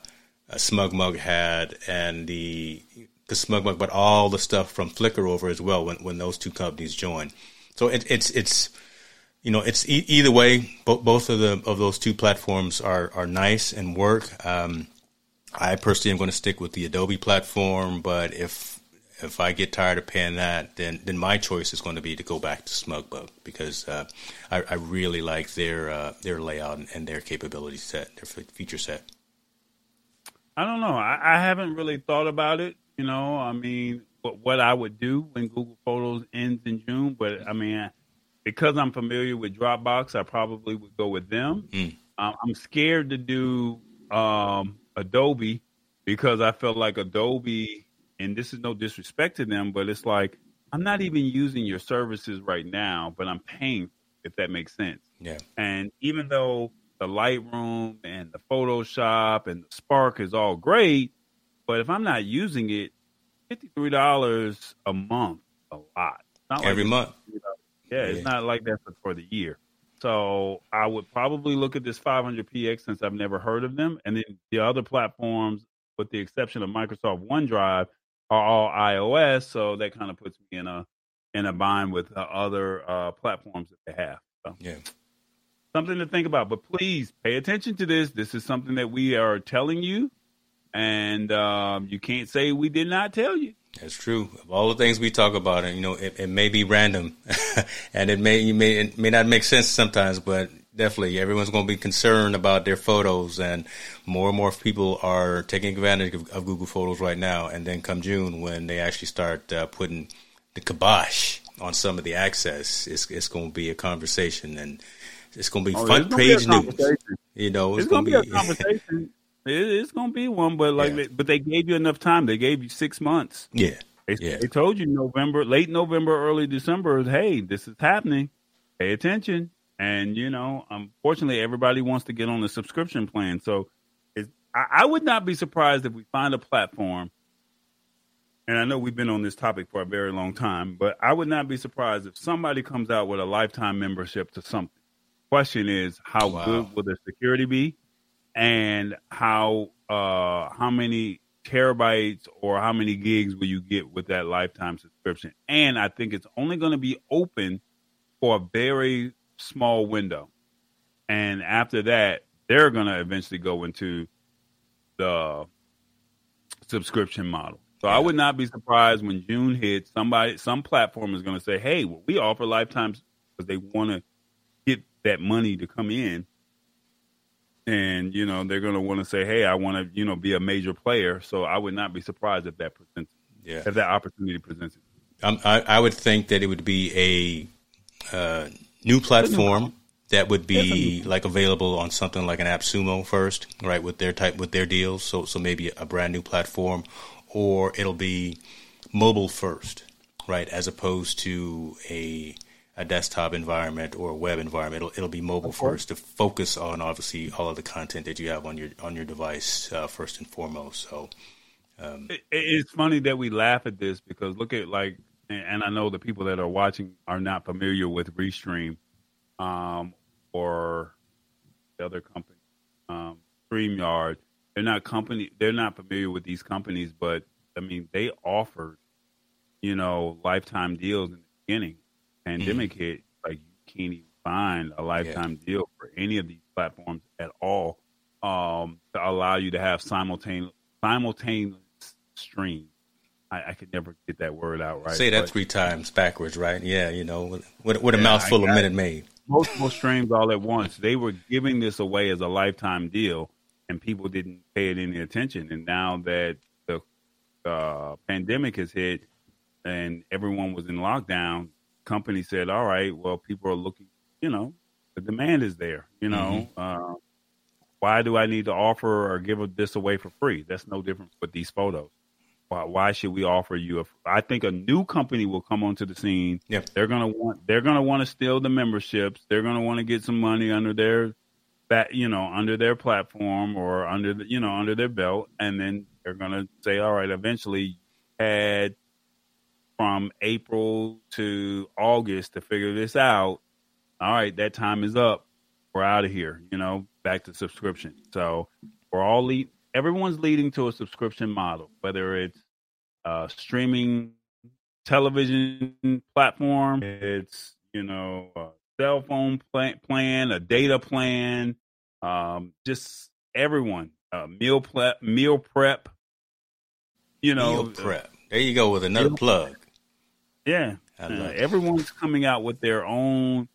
uh, SmugMug had, and the because SmugMug but all the stuff from Flickr over as well when when those two companies joined. So it, it's it's you know, it's e- either way. Bo- both of the of those two platforms are are nice and work. Um, I personally am going to stick with the Adobe platform, but if if I get tired of paying that, then then my choice is going to be to go back to SmugMug because uh, I, I really like their uh, their layout and, their capability set, their feature set. I don't know. I, I haven't really thought about it. You know, I mean, what, what I would do when Google Photos ends in June. But I mean, because I'm familiar with Dropbox, I probably would go with them. Mm. Um, I'm scared to do um, Adobe because I felt like Adobe, and this is no disrespect to them, but it's like I'm not even using your services right now, but I'm paying, if that makes sense. Yeah, And even though the Lightroom and the Photoshop and the Spark is all great, but if I'm not using it, fifty three dollars a month, a lot. Not every month. Yeah, it's not like that for, for the year. So I would probably look at this 500px since I've never heard of them, and then the other platforms, with the exception of Microsoft OneDrive, are all iOS. So that kind of puts me in a in a bind with the other uh, platforms that they have. So Yeah, something to think about. But please pay attention to this. This is something that we are telling you, and um, you can't say we did not tell you. That's true. Of all the things we talk about, and you know, it, it may be random, and it may you may it may not make sense sometimes, but definitely everyone's going to be concerned about their photos, and more and more people are taking advantage of, of Google Photos right now. And then come June, when they actually start uh, putting the kibosh on some of the access, it's it's going to be a conversation, and it's going to be Oh, front be page news. You know, it's, It's going be a conversation. It, it's gonna be one, but like, Yeah. they, but they gave you enough time. They gave you six months. yeah, They, Yeah. they told you November, late November, early December. Hey, this is happening. Pay attention. And you know, unfortunately, everybody wants to get on the subscription plan. So, it's, I, I would not be surprised if we find a platform and I know we've been on this topic for a very long time, but I would not be surprised if somebody comes out with a lifetime membership to something. Question is, how Wow. good will the security be, and how uh, how many terabytes or how many gigs will you get with that lifetime subscription? And I think it's only going to be open for a very small window, and after that, they're going to eventually go into the subscription model. So I would not be surprised when June hits. Somebody, some platform is going to say, "Hey, well, we offer lifetimes because they want to get that money to come in." And you know they're going to want to say, "Hey, I want to, you know, be a major player." So I would not be surprised if that presents, Yeah. if that opportunity presents. Um, I, I would think that it would be a uh, new platform that would be like available on something like an AppSumo first, right? With their type, with their deals. So, so maybe a brand new platform, or it'll be mobile first, right? As opposed to a a desktop environment or a web environment. It'll, it'll be mobile first to focus on obviously all of the content that you have on your on your device uh, first and foremost. So, It, it's funny that we laugh at this because look at like, and, and I know the people that are watching are not familiar with Restream, um, or the other company, um, Streamyard. They're not company. They're not familiar with these companies, but I mean, they offered, you know, lifetime deals in the beginning. Pandemic hit, like you can't even find a lifetime deal for any of these platforms at all um, to allow you to have simultaneous simultaneous stream. I, I could never get that word out right. say that but three times backwards, right? Yeah, you know, with, with a Yeah, mouthful of Minute Maid. multiple streams all at once. They were giving this away as a lifetime deal, and people didn't pay it any attention. And now that the uh, pandemic has hit and everyone was in lockdown, company said, "All right, well, people are looking. You know, the demand is there. You know, uh, why do I need to offer or give this away for free? That's no different with these photos." Why, why should we offer you a? I think a new company will come onto the scene Yep. they're gonna want they're gonna want to steal the memberships. They're gonna want to get some money under their that you know under their platform or under the, you know under their belt, and then they're gonna say, all right, eventually had from April to August to figure this out. All right, that time is up. We're out of here. You know, back to subscription. So we're all lead. Everyone's leading to a subscription model, whether it's uh, streaming television platform. It's you know a cell phone plan, plan a data plan, um, just everyone uh, meal prep, meal prep. You know, Meal prep. There you go with another plug. Yeah, uh, everyone's coming out with their own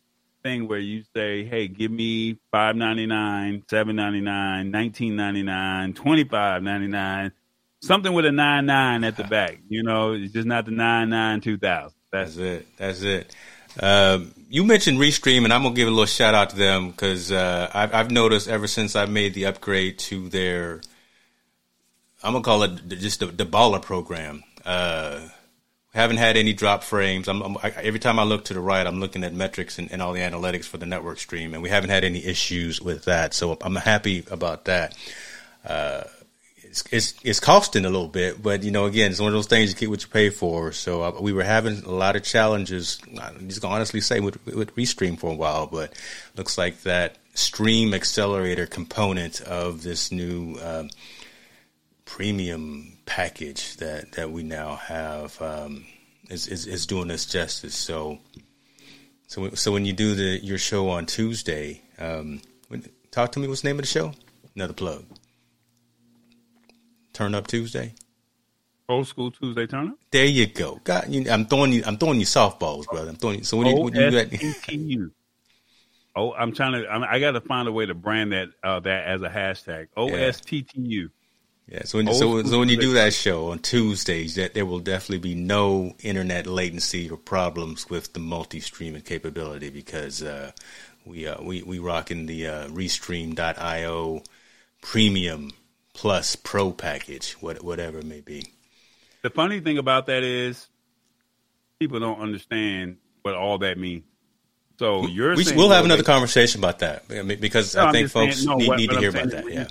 thing where you say, "Hey, give me five ninety nine, seven ninety nine, nineteen ninety nine, twenty five ninety nine, something with a nine nine at the back." You know, it's just not the nine nine two thousand. That's That's it. That's it. Um, you mentioned Restream, and I'm gonna give a little shout out to them because uh, I've, I've noticed ever since I made the upgrade to their, I'm gonna call it just the, the baller program. Uh, haven't had any drop frames. I'm, I'm I, every time I look to the right, I'm looking at metrics and, and all the analytics for the network stream, and we haven't had any issues with that. So I'm happy about that. Uh, it's, it's it's costing a little bit, but you know, again, it's one of those things you get what you pay for. So uh, we were having a lot of challenges. I'm just gonna honestly say with with Restream for a while, but looks like that Stream Accelerator component of this new um, premium package that that we now have um, is, is is doing us justice. So. So, so when you do the your show on Tuesday, um, talk to me. What's the name of the show? Another plug. Turn up Tuesday. old school Tuesday turn up. There you go. God, you, I'm throwing you. I'm throwing you softballs, brother. I'm throwing you. So when you, when you OSTTU. Oh, I'm trying to. I'm, I got to find a way to brand that uh, that as a hashtag. OSTTU. Yeah. So when, Old so, so when you do that show on Tuesdays, that there will definitely be no internet latency or problems with the multi-streaming capability because uh, we uh, we we rocking the uh, Restream.io premium plus pro package, what, whatever it may be. The funny thing about that is, people don't understand what all that means. So you're we we'll have another conversation about that because No, I think saying- folks no, need, what- need to hear I'm about that. Yeah.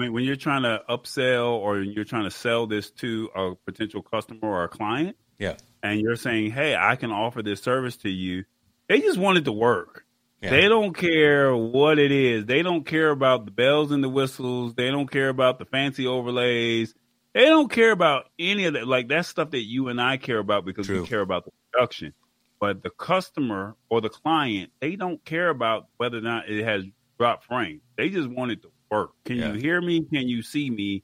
When, when you're trying to upsell or you're trying to sell this to a potential customer or a client, Yeah. and you're saying, "Hey, I can offer this service to you," they just want it to work. Yeah. They don't care what it is. They don't care about the bells and the whistles. They don't care about the fancy overlays. They don't care about any of that. Like that's stuff that you and I care about because True. we care about the production. But the customer or the client, they don't care about whether or not it has drop frame. They just want it to work. Can Yeah. you hear me? Can you see me?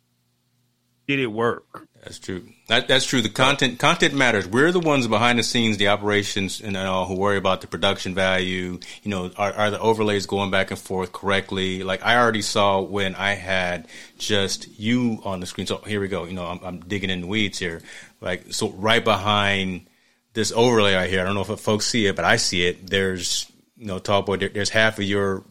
Did it work? That's true. That, that's true. The content content matters. We're the ones behind the scenes, the operations, and all who worry about the production value. You know, are, are the overlays going back and forth correctly? Like I already saw when I had just you on the screen. So here we go. You know, I'm, I'm digging in the weeds here. Like so, right behind this overlay right here. I don't know if folks see it, but I see it. There's you know, tall boy. There, there's half of your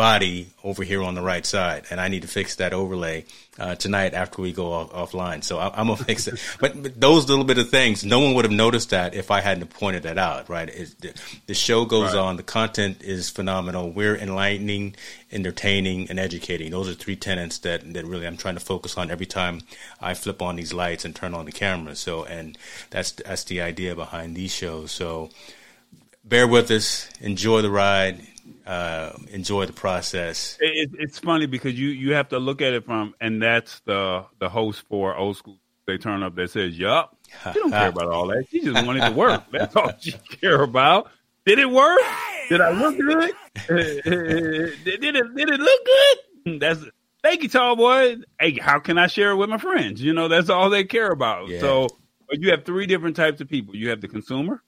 body over here on the right side, and I need to fix that overlay uh, tonight after we go off, offline. So I, I'm gonna fix it. But, but those little bit of things, no one would have noticed that if I hadn't pointed that out. Right? The, the show goes Right. on. The content is phenomenal. We're enlightening, entertaining, and educating. Those are three tenets that that really I'm trying to focus on every time I flip on these lights and turn on the camera. So, and that's that's the idea behind these shows. So bear with us, enjoy the ride, uh, enjoy the process. It, it's funny because you you have to look at it from, and that's the the host for old school. They turn up that says, "Yup, she don't care about all that. She just wanted to work. That's all she care about. Did it work? Did I look good? did, did it did it look good? That's thank you, tall boy. Hey, how can I share it with my friends? You know, that's all they care about. Yeah. So, but you have three different types of people. You have the consumer.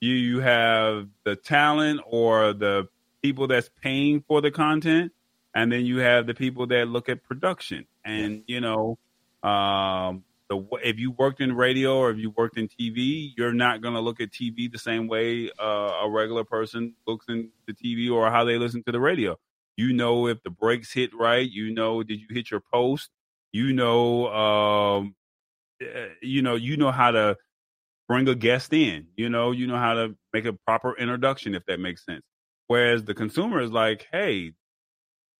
You you have the talent or the people that's paying for the content, and then you have the people that look at production. And you know, um, the if you worked in radio or if you worked in TV, you're not going to look at TV the same way uh, a regular person looks into TV or how they listen to the radio. You know if the breaks hit right. You know did you hit your post. You know, um, uh, you know, you know how to bring a guest in. You know, you know how to make a proper introduction if that makes sense. Whereas the consumer is like, hey,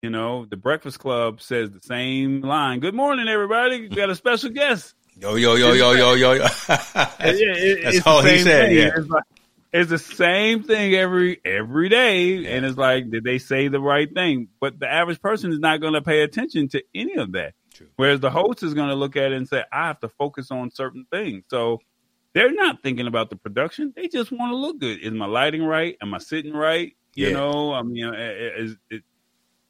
you know, the Breakfast Club says the same line. Good morning, everybody. We got a special guest. Yo, yo, yo, yo, yo, yo, yo. that's, Yeah, it- that's all he said. thing. Yeah. It's, like, it's the same thing every every day, and it's like, did they say the right thing? But the average person is not going to pay attention to any of that. True. Whereas the host is going to look at it and say, I have to focus on certain things. So they're not thinking about the production. They just want to look good. Is my lighting right? Am I sitting right? You Yeah. know, I mean, uh, is, is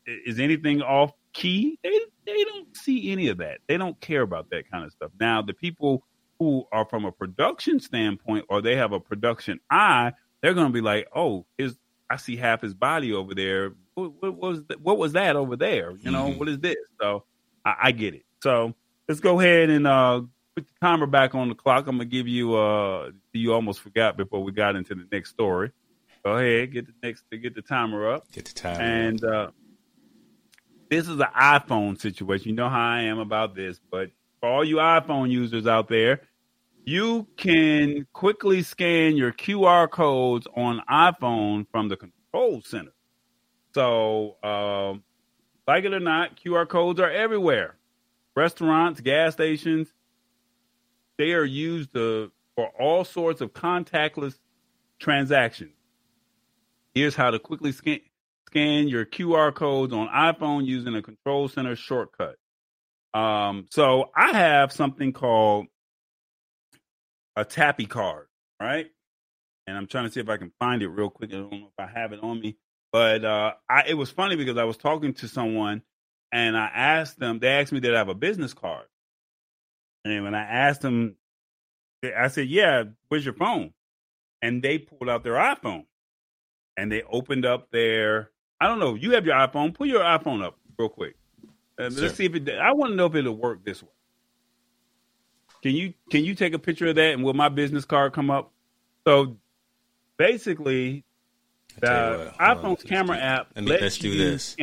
is anything off key? They they don't see any of that. They don't care about that kind of stuff. Now, the people who are from a production standpoint or they have a production eye, they're going to be like, "Oh, his I see half his body over there. What, what was that, what was that over there? You know, Mhm. what is this?" So I, I get it. So let's go ahead and uh, put the timer back on the clock. I'm gonna give you uh, you almost forgot before we got into the next story. Go ahead, get the next get the timer up. Get the time. And uh, this is an iPhone situation. You know how I am about this, but for all you iPhone users out there, you can quickly scan your QR codes on iPhone from the control center. So, um, like it or not, QR codes are everywhere. Restaurants, gas stations, they are used to, for all sorts of contactless transactions. Here's how to quickly scan scan your QR codes on iPhone using a control center shortcut. Um, so I have something called a Tappy card, right? And I'm trying to see if I can find it real quick. I don't know if I have it on me, but uh, I, it was funny because I was talking to someone and I asked them. They asked me did I have a business card, and when I asked them, I said, "Yeah, where's your phone?" And they pulled out their iPhone and they opened up their I don't know. You have your iPhone. Pull your iPhone up real quick. Uh, Sure. let's see if it. I want to know if it'll work this way. Can you can you take a picture of that and will my business card come up? So basically, I tell you the what, iPhone's camera app. Let me lets do this.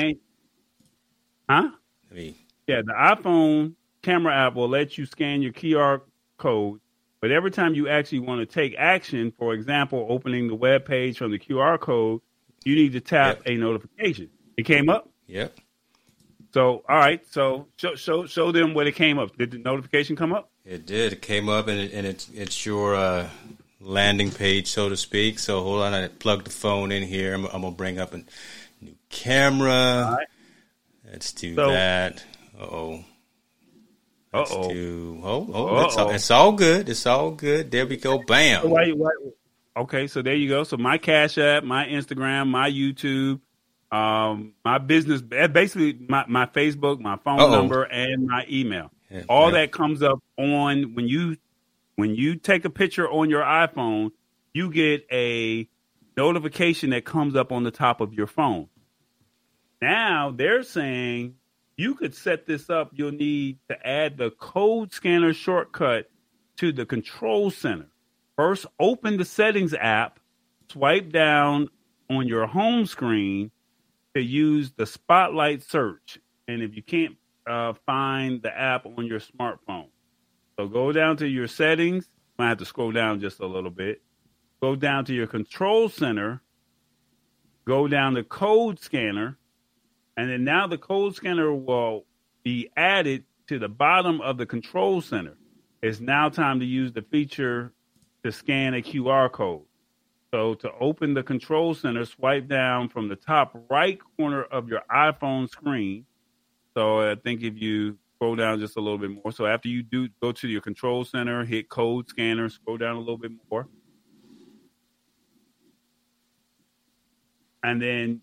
huh? Me. Yeah, the iPhone camera app will let you scan your QR code, but every time you actually want to take action, for example, opening the web page from the QR code, you need to tap Yep. a notification. It came up. Yep. So, all right. So, show show show them what it came up. Did the notification come up? It did. It came up, and it, and it's it's your uh, landing page, so to speak. So hold on, I plug the phone in here. I'm, I'm gonna bring up a new camera. All right. Let's do So- that. Uh oh. Uh-oh. Oh, oh, it's all, it's all good. It's all good. There we go. Bam. So why, why, okay, so there you go. So my Cash App, my Instagram, my YouTube, um, my business, basically my, my Facebook, my phone Uh-oh. number, and my email. Yeah, All yeah. that comes up on when you when you take a picture on your iPhone, you get a notification that comes up on the top of your phone. Now they're saying you could set this up. You'll need to add the code scanner shortcut to the control center. First, open the settings app, swipe down on your home screen to use the spotlight search. And if you can't uh, find the app on your smartphone, so go down to your settings. Might have to scroll down just a little bit. Go down to your control center. Go down to code scanner, and then now the code scanner will be added to the bottom of the control center. It's now time to use the feature to scan a QR code. So to open the control center, swipe down from the top right corner of your iPhone screen. So I think if you scroll down just a little bit more. So after you do go to your control center, hit code scanner, scroll down a little bit more. And then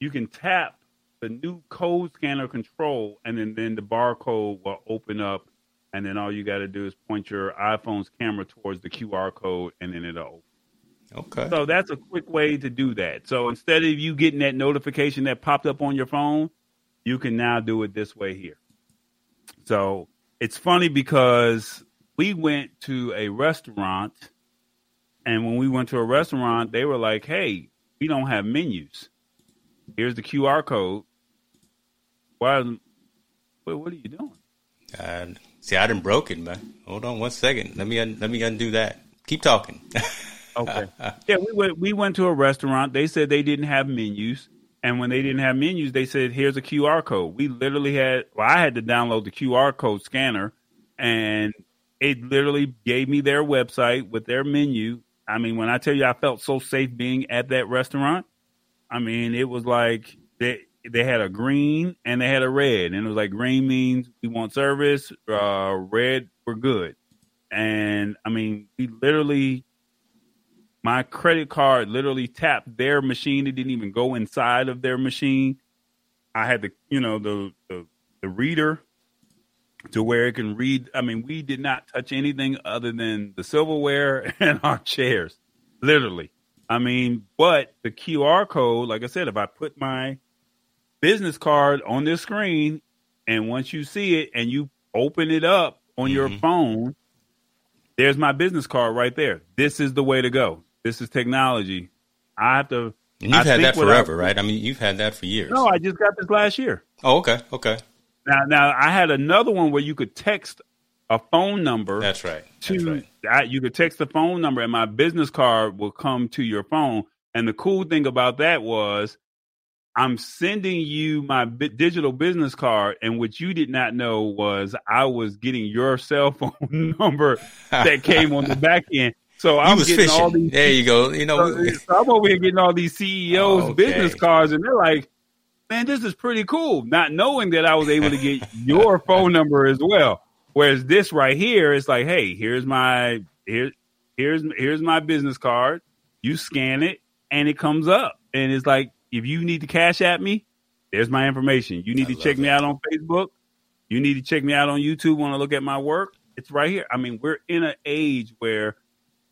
you can tap the new code scanner control and then, then the barcode will open up and then all you got to do is point your iPhone's camera towards the QR code and then it'll open. Okay. So that's a quick way to do that. So instead of you getting that notification that popped up on your phone, you can now do it this way here. So it's funny because we went to a restaurant, and when we went to a restaurant, they were like, "Hey, we don't have menus. Here's the QR code." Why? What, what are you doing? Uh, see, I done broke it, man. Hold on one second. Let me un- let me undo that. Keep talking. Okay. yeah, we went we went to a restaurant. They said they didn't have menus. And when they didn't have menus, they said, here's a QR code. We literally had well, I had to download the QR code scanner and it literally gave me their website with their menu. I mean, when I tell you I felt so safe being at that restaurant, I mean, it was like they they had a green and they had a red. And it was like green means we want service, uh, red, we're good. And I mean, we literally my credit card literally tapped their machine. It didn't even go inside of their machine. I had the, you know, the, the the reader to where it can read. I mean, we did not touch anything other than the silverware and our chairs, literally. I mean, but the QR code, like I said, if I put my business card on this screen, and once you see it and you open it up on your Mhm. phone, there's my business card right there. This is the way to go. This is technology. I have to. And you've I had that what I- forever, right? I mean, you've had that for years. No, I just got this last year. oh, okay, okay. Now, now I had another one where you could text a phone number That's right. That's to right. I, you could text the phone number and my business card will come to your phone. And the cool thing about that was I'm sending you my bi- digital business card, and what you did not know was I was getting your cell phone number that came on the back end. So I'm was getting fishing. all these. there you go. You know, So, so I'm over here getting all these CEOs oh, Okay. business cards, and they're like, "Man, this is pretty cool." Not knowing that I was able to get your phone number as well. Whereas this right here, it's like, "Hey, here's my here, here's here's my business card. You scan it, and it comes up, and it's like, if you need to cash at me, there's my information. You need I to check love me out on Facebook. You need to check me out on YouTube. Want to look at my work? It's right here. I mean, we're in an age where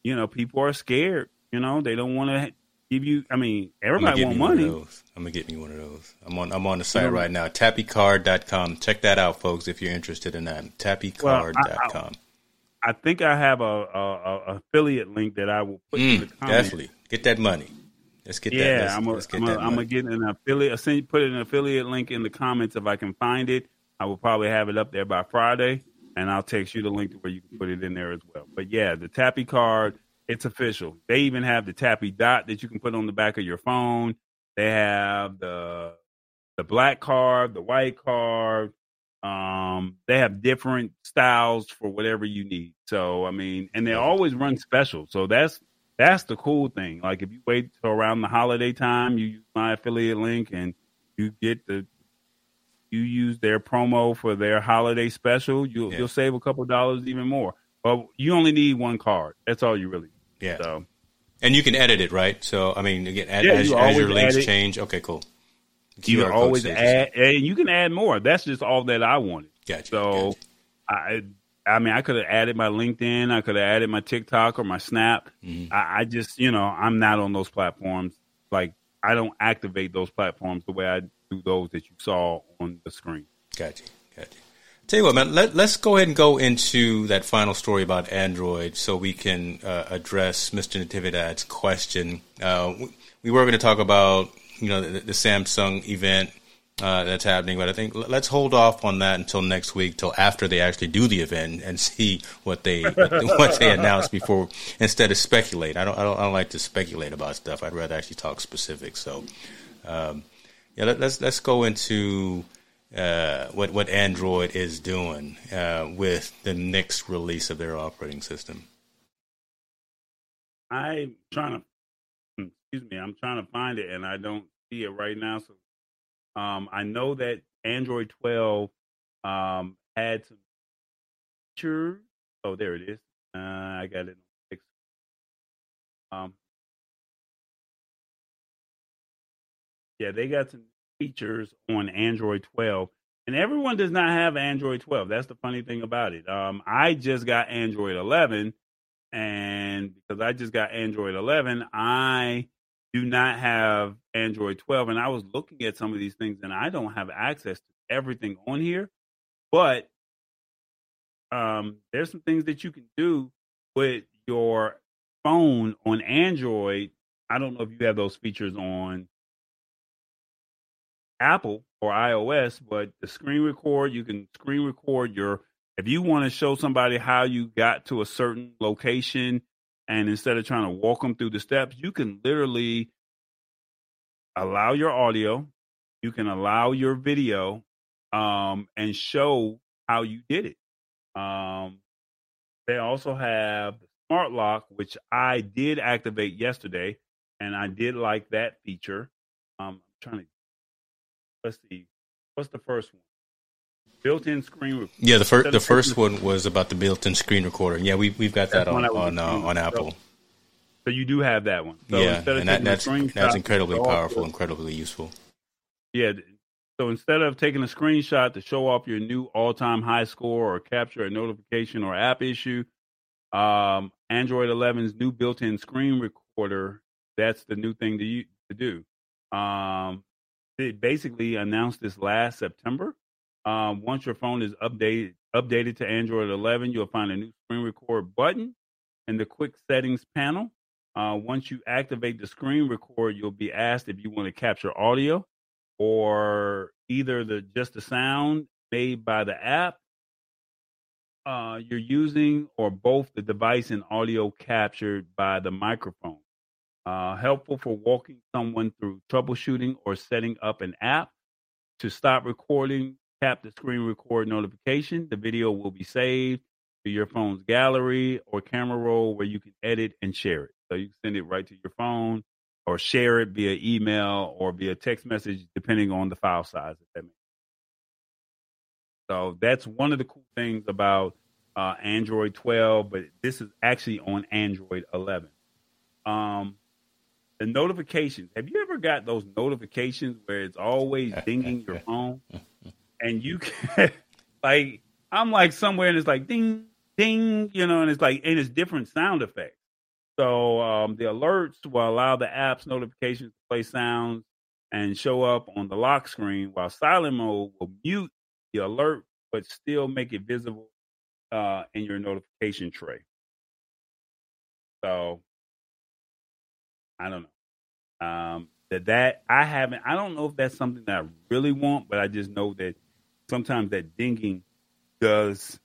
you know, people are scared. You know, they don't want to give you. I mean, everybody get want me one of money. I'm gonna get me one of those. I'm on. I'm on the site right now. Tappycard.com. Check that out, folks, if you're interested in that. Tappycard.com. I think I have a, a, a affiliate link that I will put in the Mm, comments. definitely get that money. Let's get that. Yeah, I'm gonna I'm get an affiliate. I'll send, put an affiliate link in the comments if I can find it. I will probably have it up there by Friday, and I'll text you the link to where you can put it in there as well. But yeah, the Tappy card, it's official. They even have the Tappy dot that you can put on the back of your phone. They have the the black card, the white card. Um, they have different styles for whatever you need. So I mean, and they always run special. So that's that's the cool thing. Like if you wait till around the holiday time, you use my affiliate link and you get the you use their promo for their holiday special, you'll Yeah. you'll save a couple dollars even more. But you only need one card. That's all you really need. Yeah. So And you can edit it, right? So, I mean, again, as, Yeah, as, you as your links change, okay, cool. you QR can always add and you can add more. That's just all that I wanted. Gotcha. So gotcha. I I mean I could have added my LinkedIn, I could have added my TikTok or my Snap. Mhm. I, I just you know, I'm not on those platforms. Like I don't activate those platforms the way I do those that you saw on the screen. Gotcha. Tell you what, man. Let, let's go ahead and go into that final story about Android, so we can uh, address Mr. Natividad's question. Uh, we, we were going to talk about you know the, the Samsung event uh, that's happening, but I think let's hold off on that until next week, till after they actually do the event and see what they what they announce before instead of speculate. I don't I don't I don't like to speculate about stuff. I'd rather actually talk specifics. So. Um, yeah, let, let's let's go into uh, what what Android is doing uh, with the next release of their operating system. I'm trying to hmm, excuse me, I'm trying to find it and I don't see it right now. So um I know that Android 12 um had some features. Oh, there it is. Uh, I got it. Um, yeah, they got some features on Android 12, and everyone does not have Android 12. That's the funny thing about it. Um, I just got Android 11, and because I just got Android 11, I do not have Android 12. And I was looking at some of these things, and I don't have access to everything on here, but um, there's some things that you can do with your phone on Android. I don't know if you have those features on Apple or iOS, but the screen record, you can screen record your if you want to show somebody how you got to a certain location and instead of trying to walk them through the steps, you can literally allow your audio, you can allow your video um, and show how you did it. Um, they also have smart lock, which I did activate yesterday, and I did like that feature. Um, I'm trying to let's see, what's the first one? Built-in screen. Rec- Yeah, the first the first one was about the built-in screen recorder. Yeah, we we've got that on on uh, on. Apple. So you do have that one. So yeah, and that, that's that's incredibly powerful, your- incredibly useful. Yeah. So instead of taking a screenshot to show off your new all-time high score or capture a notification or app issue, um, Android 11's new built-in screen recorder, that's the new thing to you to do. Um, they basically announced this last September. Um, once your phone is updated updated to Android 11, you'll find a new screen record button in the quick settings panel. Uh, once you activate the screen record, you'll be asked if you want to capture audio or either the just the sound made by the app uh, you're using or both the device and audio captured by the microphone. Uh, helpful for walking someone through troubleshooting or setting up an app. To stop recording, tap the screen record notification. The video will be saved to your phone's gallery or camera roll where you can edit and share it. So you can send it right to your phone or share it via email or via text message, depending on the file size. That so that's one of the cool things about uh, Android 12, but this is actually on Android 11. Um, the notifications. Have you ever got those notifications where it's always dinging your phone, and you can like I'm like somewhere and it's like ding ding, you know, and it's like and it's different sound effects. So um, the alerts will allow the app's notifications to play sounds and show up on the lock screen, while silent mode will mute the alert but still make it visible uh, in your notification tray. So I don't know. Um, that that I haven't. I don't know if that's something that I really want, but I just know that sometimes that dinging does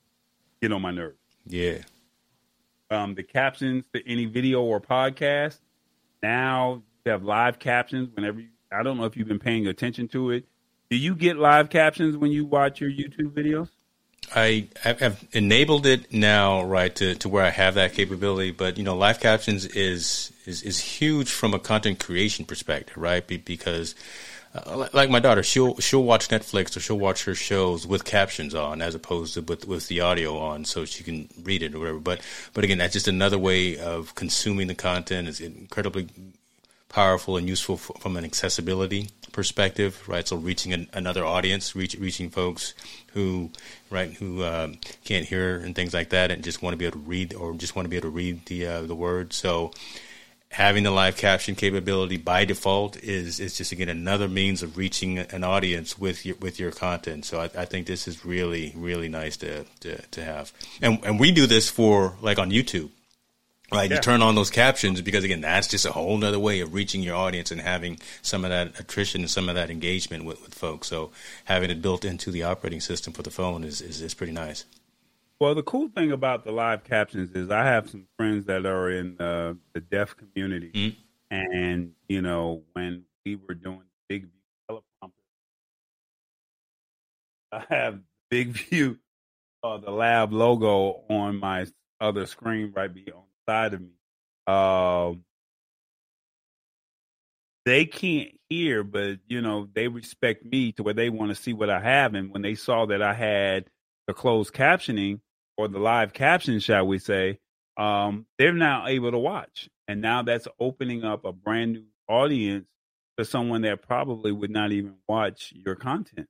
get on my nerves. Yeah, Um, the captions to any video or podcast now you have live captions whenever you. I don't know if you've been paying attention to it. Do you get live captions when you watch your YouTube videos? I have enabled it now, right, to, to where I have that capability. But you know, live captions is is is huge from a content creation perspective, right? Because uh, like my daughter, she'll she'll watch Netflix or she'll watch her shows with captions on, as opposed to with with the audio on, so she can read it or whatever. But but again, that's just another way of consuming the content. It's incredibly powerful and useful from an accessibility perspective, right? So reaching an, another audience, reach, reaching folks who, right, who um, can't hear and things like that, and just want to be able to read or just want to be able to read the uh, the word. So having the live caption capability by default is is just again another means of reaching an audience with your with your content. So I, I think this is really really nice to, to to have, and and we do this for like on YouTube Right, yeah. you turn on those captions because again, that's just a whole other way of reaching your audience and having some of that attrition and some of that engagement with, with folks. So having it built into the operating system for the phone is, is, is pretty nice. Well, the cool thing about the live captions is I have some friends that are in uh, the deaf community, mm-hmm. and you know when we were doing BigVu teleprompter, I have BigVu, uh, the lab logo on my other screen right beyond side of me. Um, they can't hear, but you know they respect me to where they want to see what I have. And when they saw that I had the closed captioning or the live caption, shall we say, um, they're now able to watch, and now that's opening up a brand new audience to someone that probably would not even watch your content.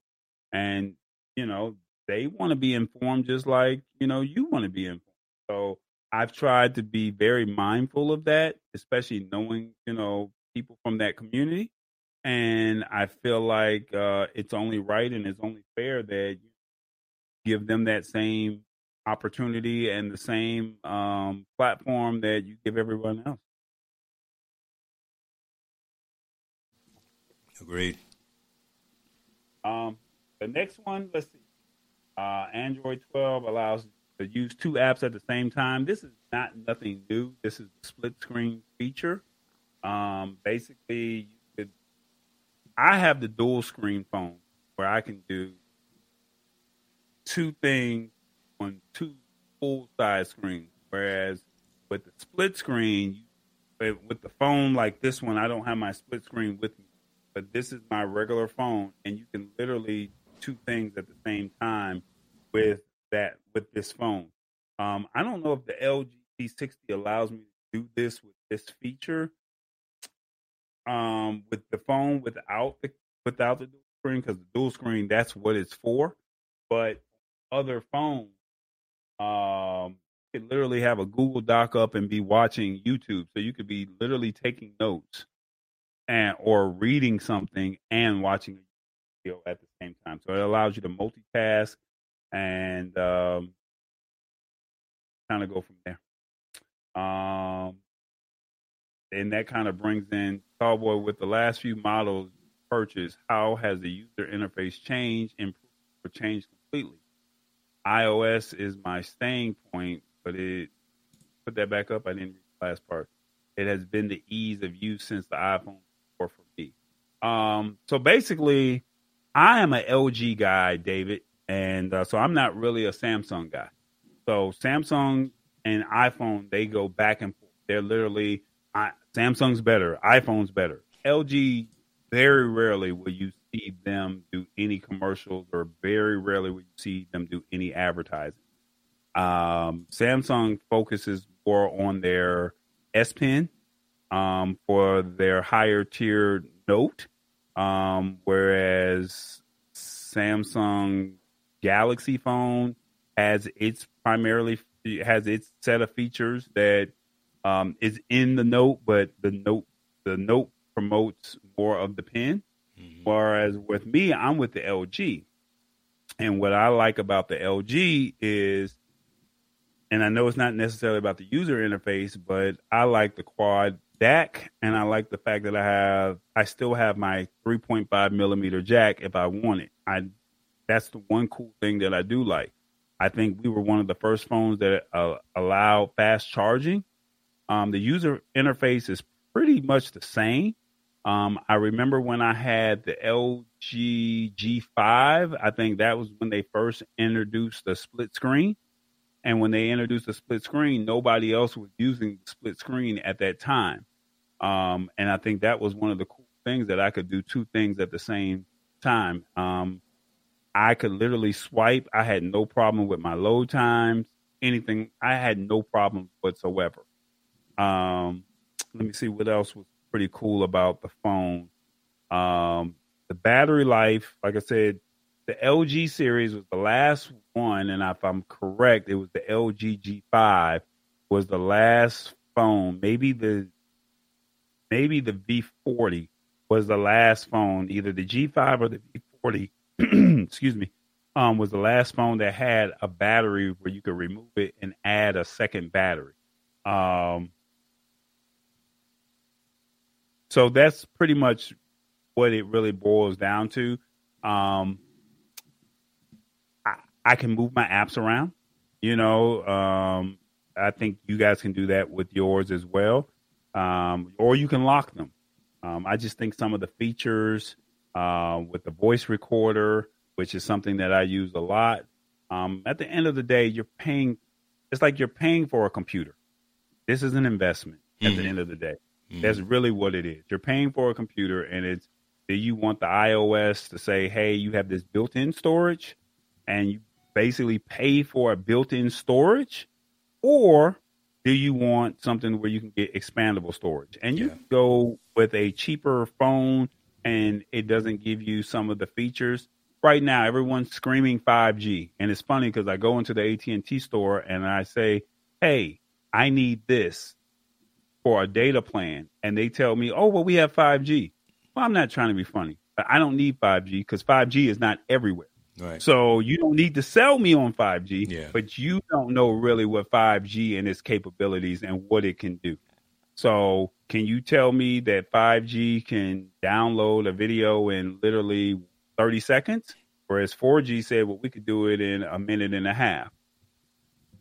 And you know they want to be informed just like you know you want to be informed. So I've tried to be very mindful of that, especially knowing, you know, people from that community. And I feel like uh, it's only right and it's only fair that you give them that same opportunity and the same um, platform that you give everyone else. Agreed. Um, the next one, let's see. Uh, Android 12 allows to use two apps at the same time. This is not nothing new. This is the split screen feature. Um, basically. I have the dual screen phone where I can do two things on two full size screens. Whereas with the split screen, with the phone like this one, I don't have my split screen with me, but this is my regular phone, and you can literally two things at the same time with that with this phone. Um, I don't know if the LG V60 allows me to do this with this feature. Um, with the phone without the without the dual screen, because the dual screen that's what it's for. But other phones, um, you could literally have a Google Doc up and be watching YouTube. So you could be literally taking notes and or reading something and watching a video at the same time. So it allows you to multitask and um, kind of go from there. Um, and that kind of brings in Cowboy with the last few models purchased. How has the user interface changed, improved, or changed completely? iOS is my staying point, but it put that back up. I didn't read the last part. It has been the ease of use since the iPhone 4 for me. Um, so basically, I am an LG guy, David and uh, so I'm not really a Samsung guy. So Samsung and iPhone they go back and forth. They're literally I, Samsung's better, iPhone's better. LG very rarely will you see them do any commercials, or very rarely will you see them do any advertising. Um, Samsung focuses more on their S Pen um, for their higher tier Note, um, whereas Samsung Galaxy phone has its primarily has its set of features that um, is in the Note, but the Note the Note promotes more of the pen. Mm-hmm. Whereas with me, I'm with the LG, and what I like about the LG is, and I know it's not necessarily about the user interface, but I like the quad DAC, and I like the fact that I have I still have my 3.5 millimeter jack if I want it. I that's the one cool thing that I do like. I think we were one of the first phones that uh, allow fast charging. Um, the user interface is pretty much the same. Um, I remember when I had the LG LG G5. I think that was when they first introduced the split screen. And when they introduced the split screen, nobody else was using the split screen at that time. Um, and I think that was one of the cool things that I could do two things at the same time. Um, I could literally swipe. I had no problem with my load times, anything. I had no problem whatsoever. Um, let me see what else was pretty cool about the phone. Um, the battery life, like I said, the LG series was the last one, and if I'm correct, it was the LG G5 was the last phone. Maybe the maybe the V40 was the last phone, either the G5 or the V40. excuse me, um, was the last phone that had a battery where you could remove it and add a second battery. Um, so that's pretty much what it really boils down to. Um, I, I can move my apps around. You know, um, I think you guys can do that with yours as well, um, or you can lock them. Um, I just think some of the features uh, with the voice recorder, which is something that I use a lot. Um, at the end of the day, you're paying. It's like you're paying for a computer. This is an investment at Mhm. the end of the day. Mhm. That's really what it is. You're paying for a computer, and it's do you want the iOS to say, "Hey, you have this built-in storage," and you basically pay for a built-in storage, or do you want something where you can get expandable storage? And you Yeah. can go with a cheaper phone, and it doesn't give you some of the features. Right now, everyone's screaming 5G, and it's funny because I go into the AT and T store and I say, "Hey, I need this." for a data plan and they tell me, oh, well, we have 5G. Well, I'm not trying to be funny. but I don't need 5G because 5G is not everywhere. Right. So you don't need to sell me on 5G, Yeah. but you don't know really what 5G and its capabilities and what it can do. So can you tell me that 5G can download a video in literally 30 seconds? Whereas 4G said, well, we could do it in a minute and a half.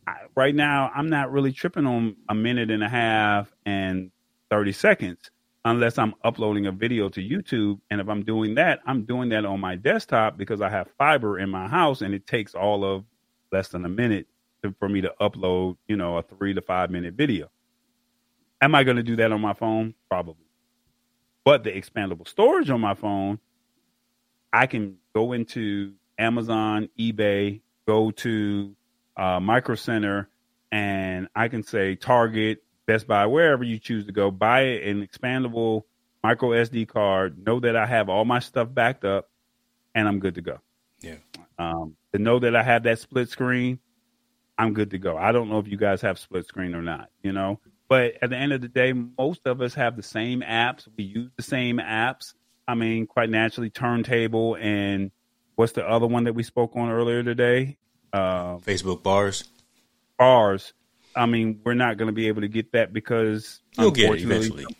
I, right now, I'm not really tripping on a minute and a half and 30 seconds unless I'm uploading a video to YouTube. And if I'm doing that, I'm doing that on my desktop because I have fiber in my house and it takes all of less than a minute to, for me to upload, you know, a three to five minute video. Am I going to do that on my phone? Probably. But the expandable storage on my phone, I can go into Amazon, eBay, go to uh, Micro Center, and I can say Target, Best Buy, wherever you choose to go, buy an expandable micro SD card, know that I have all my stuff backed up, and I'm good to go. Yeah. Um, to know that I have that split screen, I'm good to go. I don't know if you guys have split screen or not, you know, but at the end of the day, most of us have the same apps. We use the same apps. I mean, quite naturally, Turntable and what's the other one that we spoke on earlier today? Uh, Facebook bars. bars. I mean, we're not going to be able to get that because You'll get it unfortunately- eventually.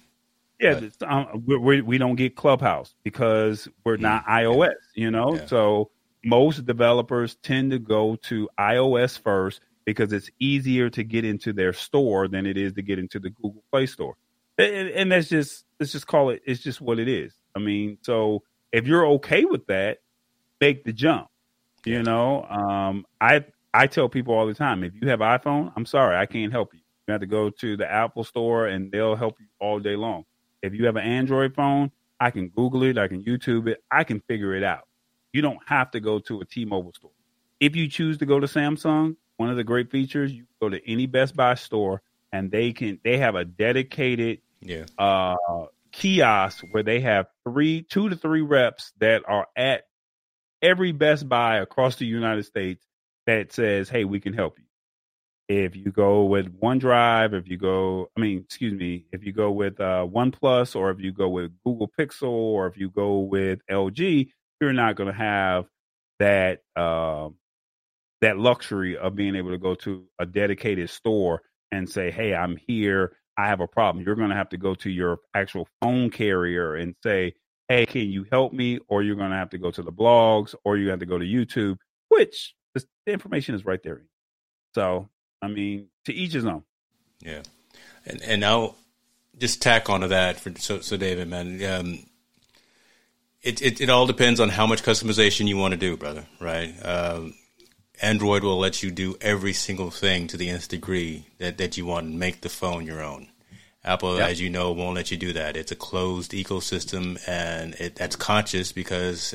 Yeah, But- um, we we we don't get Clubhouse because we're not iOS. You know, Yeah. so most developers tend to go to iOS first because it's easier to get into their store than it is to get into the Google Play Store. And, and that's just let's just call it. It's just what it is. I mean, so if you're okay with that, make the jump. You know, um, I I tell people all the time, if you have iPhone, I'm sorry, I can't help you. You have to go to the Apple store and they'll help you all day long. If you have an Android phone, I can Google it, I can YouTube it, I can figure it out. You don't have to go to a T-Mobile store. If you choose to go to Samsung, one of the great features, you go to any Best Buy store and they can they have a dedicated Yeah. uh, kiosk where they have three, two to three reps that are at every Best Buy across the United States that says, "Hey, we can help you." If you go with OneDrive, if you go, I mean, excuse me, if you go with uh, OnePlus, or if you go with Google Pixel, or if you go with LG, you're not going to have that uh, that luxury of being able to go to a dedicated store and say, "Hey, I'm here. I have a problem." You're going to have to go to your actual phone carrier and say, "Hey, can you help me?" Or you're going to have to go to the blogs, or you have to go to YouTube, which the information is right there. So, I mean, to each his own. Yeah, and and I'll just tack onto that for so so David, man. Um, It, it, it all depends on how much customization you want to do, brother. Right? Um, Android will let you do every single thing to the nth degree that, that you want and make the phone your own. Apple, yep. as you know, won't let you do that. It's a closed ecosystem, and it, that's conscious because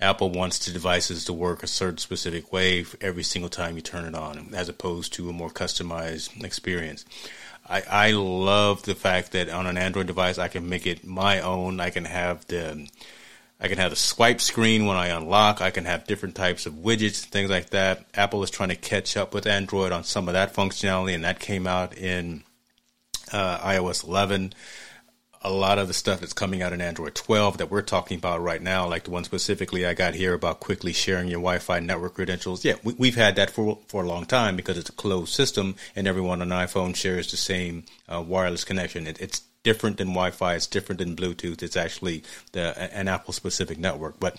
Apple wants the devices to work a certain specific way every single time you turn it on, as opposed to a more customized experience. I, I love the fact that on an Android device, I can make it my own. I can have the I can have the swipe screen when I unlock. I can have different types of widgets, things like that. Apple is trying to catch up with Android on some of that functionality, and that came out in uh, iOS 11 a lot of the stuff that's coming out in Android 12 that we're talking about right now, like the one specifically I got here about quickly sharing your Wi-Fi network credentials. Yeah, we, have had that for for a long time because it's a closed system and everyone on iPhone shares the same uh, wireless connection. It, it's different than Wi-Fi. It's different than Bluetooth. It's actually the, an Apple specific network, but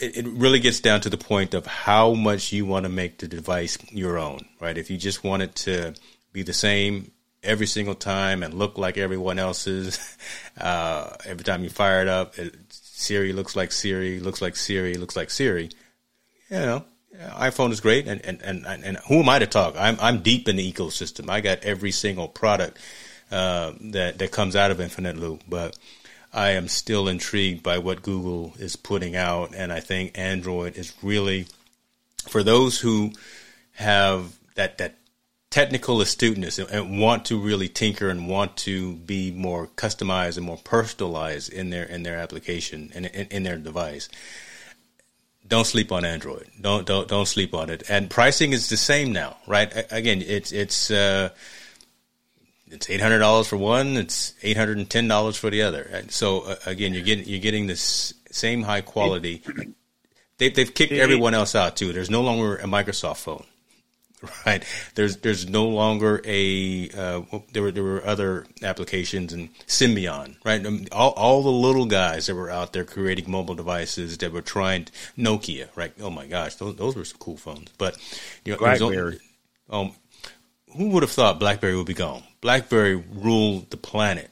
it, really gets down to the point of how much you want to make the device your own, right? If you just want it to be the same every single time and look like everyone else's. Uh, every time you fire it up, it, Siri looks like Siri, looks like Siri, looks like Siri. You know, iPhone is great, and, and, and, and who am I to talk? I'm I'm deep in the ecosystem. I got every single product uh, that that comes out of Infinite Loop, but I am still intrigued by what Google is putting out, and I think Android is really for those who have that that technical astuteness and, want to really tinker and want to be more customized and more personalized in their in their application and in, in, their device. Don't sleep on Android. Don't don't don't sleep on it. And pricing is the same now, right? Again, it's it's uh, it's eight hundred dollars for one. It's eight hundred and ten dollars for the other. And so uh, again, you're getting you're getting this same high quality. They, they've kicked everyone else out too. There's no longer a Microsoft phone. right? There's there's no longer a uh, there were there were other applications and Symbian, right? Um, all all the little guys that were out there creating mobile devices that were trying to, Nokia, right? Oh my gosh, those those were some cool phones. But you know, BlackBerry. Um, who would have thought BlackBerry would be gone? BlackBerry ruled the planet,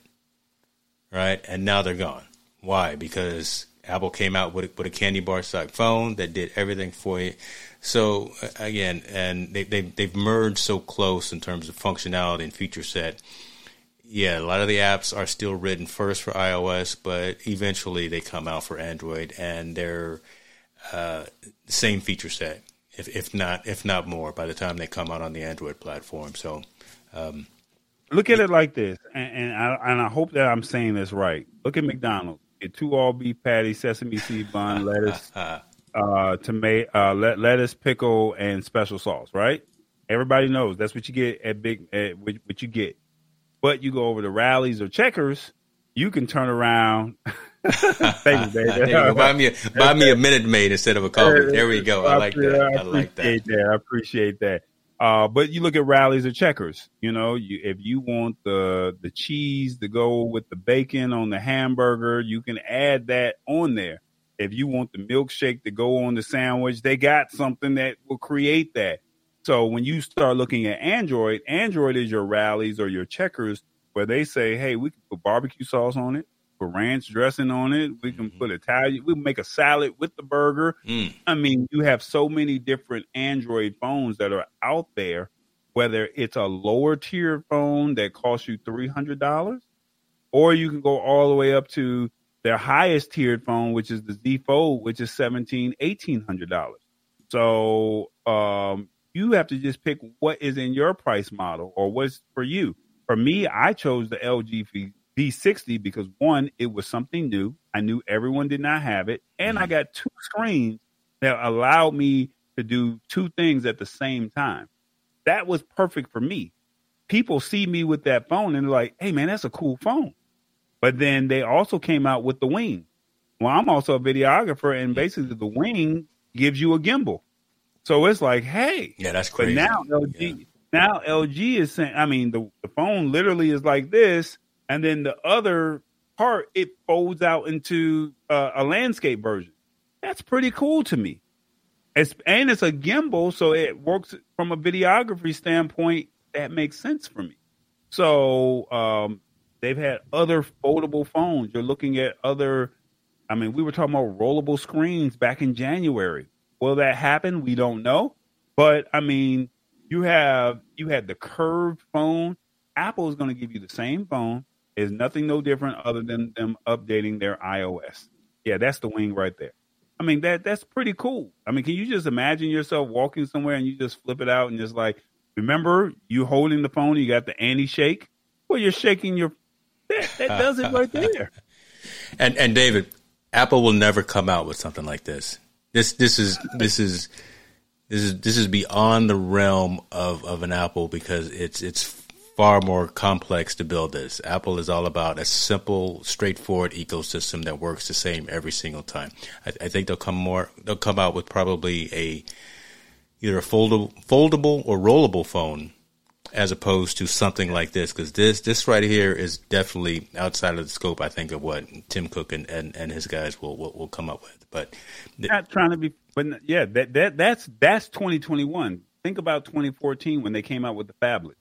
right? And now they're gone. Why? Because Apple came out with a, with a candy bar type phone that did everything for you. So again, and they, they they've merged so close in terms of functionality and feature set. Yeah, a lot of the apps are still written first for iOS, but eventually they come out for Android, and they're uh, same feature set, if if not if not more, by the time they come out on the Android platform. So. Um, Look at it like this, and, and I and I hope that I'm saying this right. Look at McDonald's: get two all beef patties, sesame seed bun, lettuce, uh, tomato, uh, let, lettuce, pickle, and special sauce. Right? Everybody knows that's what you get at big. At what, what you get. But you go over to Rally's or Checkers, you can turn around. Thank you, baby. you buy me a buy me a Minute Maid instead of a coffee. There we go. I like that. I, like that. that. I appreciate that. Uh, but you look at Rally's or Checkers. You know, you, if you want the the cheese to go with the bacon on the hamburger, you can add that on there. If you want the milkshake to go on the sandwich, they got something that will create that. So when you start looking at Android, Android is your Rally's or your checkers where they say, hey, we can put barbecue sauce on it, put ranch dressing on it, we can mm-hmm. put Italian, we make a salad with the burger. Mm. I mean, you have so many different Android phones that are out there, whether it's a lower tier phone that costs you $300, or you can go all the way up to their highest tiered phone, which is the Z Fold, which is seventeen, eighteen hundred dollars. So um, you have to just pick what is in your price model or what's for you. For me, I chose the LG V60 because one, it was something new. I knew everyone did not have it, and I mm-hmm. got two screens that allowed me to do two things at the same time. That was perfect for me. People see me with that phone and they're like, "Hey, man, that's a cool phone." But then they also came out with the wing. Well, I'm also a videographer, and basically the wing gives you a gimbal. So it's like, hey, yeah, that's crazy. But now LG, yeah. now LG is saying, I mean, the, the phone literally is like this, and then the other part it folds out into uh, a landscape version. That's pretty cool to me. It's and it's a gimbal, so it works from a videography standpoint. That makes sense for me. So um, They've had other foldable phones. You're looking at other I mean, we were talking about rollable screens back in January. Will that happen? We don't know. But I mean, you have you had the curved phone. Apple is going to give you the same phone. Is nothing no different other than them updating their iOS. Yeah, that's the wing right there. I mean that that's pretty cool. I mean, can you just imagine yourself walking somewhere and you just flip it out and just like remember you holding the phone, you got the anti shake. Well, you're shaking your that, that does it right there. and and David, Apple will never come out with something like this. This this is this is this is this is beyond the realm of, of an Apple because it's it's far more complex to build this. Apple is all about a simple, straightforward ecosystem that works the same every single time. I, I think they'll come more. They'll come out with probably a either a foldable, foldable or rollable phone as opposed to something like this because this this right here is definitely outside of the scope I think of what Tim Cook and, and, and his guys will, will, will come up with but th- not trying to be but yeah that that that's that's 2021 think about 2014 when they came out with the phablet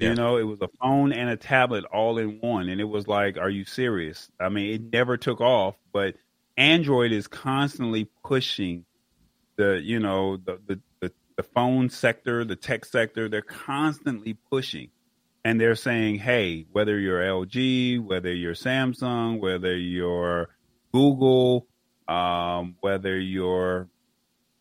yeah. You know, it was a phone and a tablet all in one. And it was like, are you serious? I mean, it never took off, but Android is constantly pushing the, you know, the, the, the, the phone sector, the tech sector. They're constantly pushing. And they're saying, hey, whether you're LG, whether you're Samsung, whether you're Google, um, whether you're,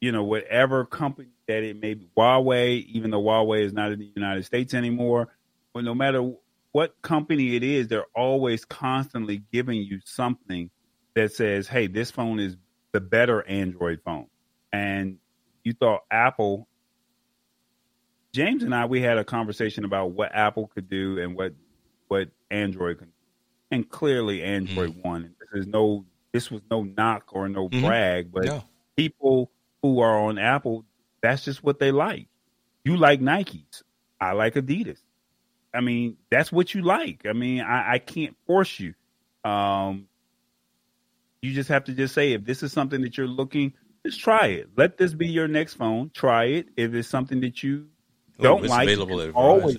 you know, whatever company that it may be Huawei, even though Huawei is not in the United States anymore. But no matter what company it is, they're always constantly giving you something that says, hey, this phone is the better Android phone. And you thought Apple, James and I, we had a conversation about what Apple could do and what what Android can And clearly Android mm-hmm. won. This is no this was no knock or no mm-hmm. brag, but no. people who are on Apple that's just what they like. You like Nikes. I like Adidas. I mean, that's what you like. I mean, I, I can't force you. Um, you just have to just say if this is something that you're looking, just try it. Let this be your next phone. Try it. If it's something that you don't like, available you always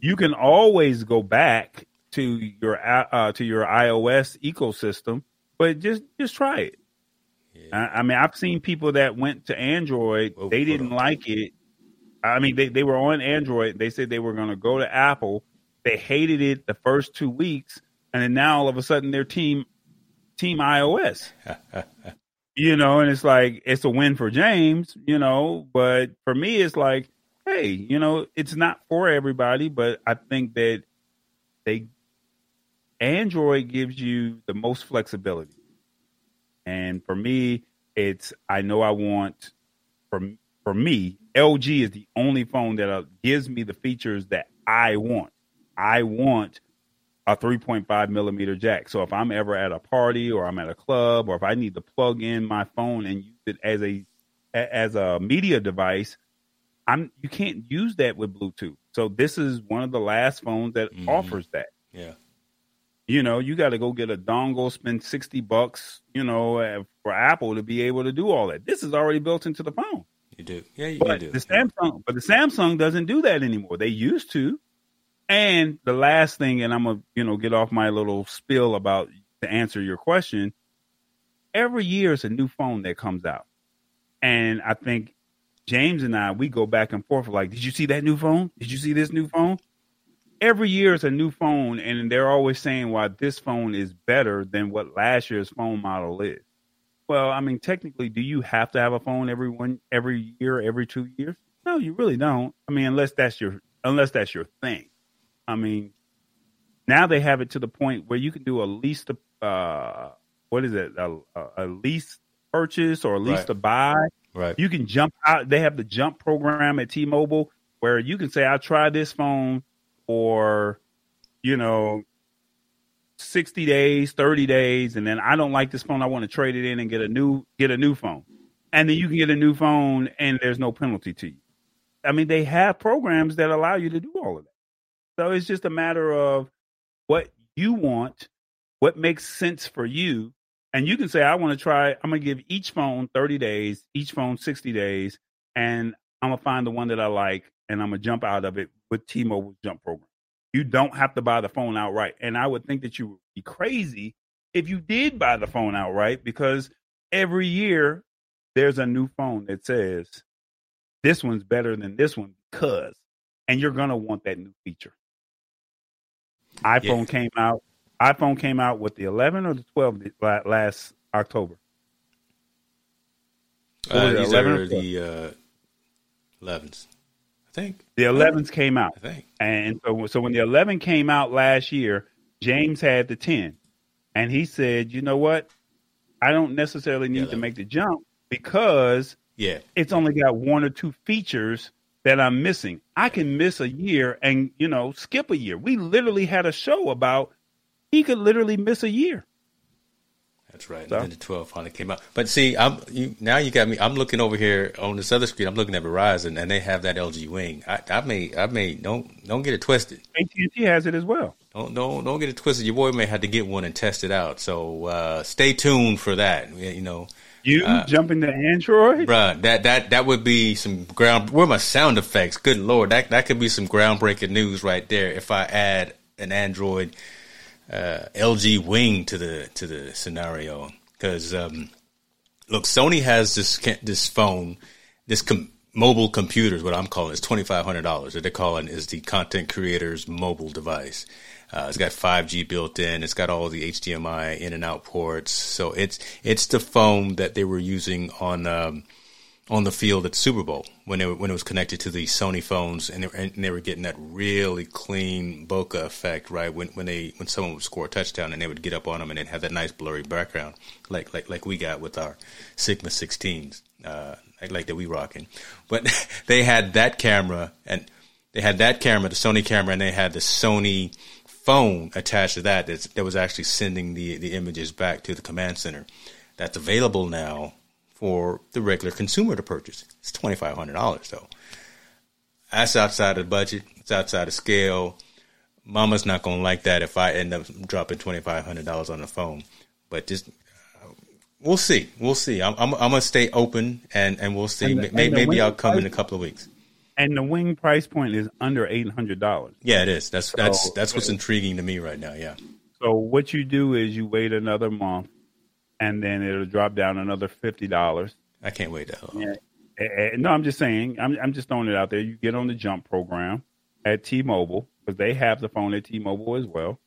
you can always go back to your uh, to your iOS ecosystem, but just just try it. I, I, mean, I've seen people that went to Android, Whoa, they didn't like it. I mean, they, they were on Android. They said they were going to go to Apple. They hated it the first two weeks, and then now all of a sudden they're team team iOS. you know, and it's like it's a win for James, you know, but for me it's like, hey, you know, it's not for everybody, but I think that they Android gives you the most flexibility. And for me, it's I know I want for for me, LG is the only phone that uh, gives me the features that I want. I want a 3.5 millimeter jack. So if I'm ever at a party or I'm at a club or if I need to plug in my phone and use it as a as a media device, I'm you can't use that with Bluetooth. So this is one of the last phones that mm-hmm. offers that. Yeah. You know, you got to go get a dongle, spend 60 bucks, you know, for Apple to be able to do all that. This is already built into the phone. You do. Yeah, you, but do. The Samsung, but the Samsung doesn't do that anymore. They used to. And the last thing, and I'm going to, you know, get off my little spill about to answer your question. Every year is a new phone that comes out. And I think James and I, we go back and forth like, did you see that new phone? Did you see this new phone? Every year is a new phone, and they're always saying why this phone is better than what last year's phone model is. Well, I mean, technically, do you have to have a phone every one every year, every two years? No, you really don't. I mean, unless that's your unless that's your thing. I mean, now they have it to the point where you can do a lease to uh, what is it a, a lease purchase or a lease right. to buy. Right. You can jump out. They have the jump program at T-Mobile where you can say, "I tried this phone or you know 60 days 30 days and then i don't like this phone i want to trade it in and get a new get a new phone. And then you can get a new phone and there's no penalty to you. I mean they have programs that allow you to do all of that. So it's just a matter of what you want what makes sense for you. And you can say i want to try i'm going to give each phone 30 days each phone 60 days and i'm going to find the one that i like and i'm to jump out of it with T-Mobile Jump program. You don't have to buy the phone outright. And I would think that you would be crazy if you did buy the phone outright, because every year there's a new phone that says this one's better than this one because, and you're gonna want that new feature. iPhone yeah. came out. iPhone came out with the 11 or the 12 last October. Uh, these are the uh, 11s, I think. The 11s came out. I think. And so, so when the 11 came out last year, James had the 10. And he said, you know what? I don't necessarily need to make the jump because yeah, it's only got one or two features that I'm missing. I can miss a year and, you know, skip a year. We literally had a show about he could literally miss a year. That's right. So. And then the 12 finally came out. But see, I'm you, now you got me. I'm looking over here on this other screen. I'm looking at Verizon, and they have that LG Wing. I, I may, I may don't don't get it twisted. AT&T has it as well. Don't don't don't get it twisted. Your boy may have to get one and test it out. So uh, stay tuned for that. You know. You uh, jumping to Android, bruh? That that that would be some ground. Where my sound effects? Good lord, that that could be some groundbreaking news right there. If I add an Android uh, LG Wing to the to the scenario because um, look, Sony has this this phone, this com- mobile computer is what I'm calling. It's twenty five hundred dollars. That they're calling is the content creator's mobile device. Uh, it's got 5G built in. It's got all the HDMI in and out ports. So it's it's the phone that they were using on um, on the field at the Super Bowl when it when it was connected to the Sony phones and they, and they were getting that really clean bokeh effect right? When when they when someone would score a touchdown and they would get up on them and have that nice blurry background like like like we got with our Sigma 16s uh, like, like that we rocking. But they had that camera and they had that camera the Sony camera and they had the Sony phone attached to that that, that was actually sending the the images back to the command center. That's available now for the regular consumer to purchase. It's twenty five hundred dollars though. That's outside of the budget. It's outside of scale. Mama's not gonna like that if I end up dropping twenty five hundred dollars on the phone. But just uh, we'll see. We'll see. I'm, I'm, I'm gonna stay open and, and we'll see. And the, maybe, maybe I'll come in a couple of weeks. And the wing price point is under eight hundred dollars. Yeah, it is. That's so, that's that's what's intriguing to me right now. Yeah. So what you do is you wait another month and then it'll drop down another fifty dollars. I can't wait that long. Yeah. no, I'm just saying. I'm I'm just throwing it out there. You get on the Jump program at T-Mobile because they have the phone at T-Mobile as well.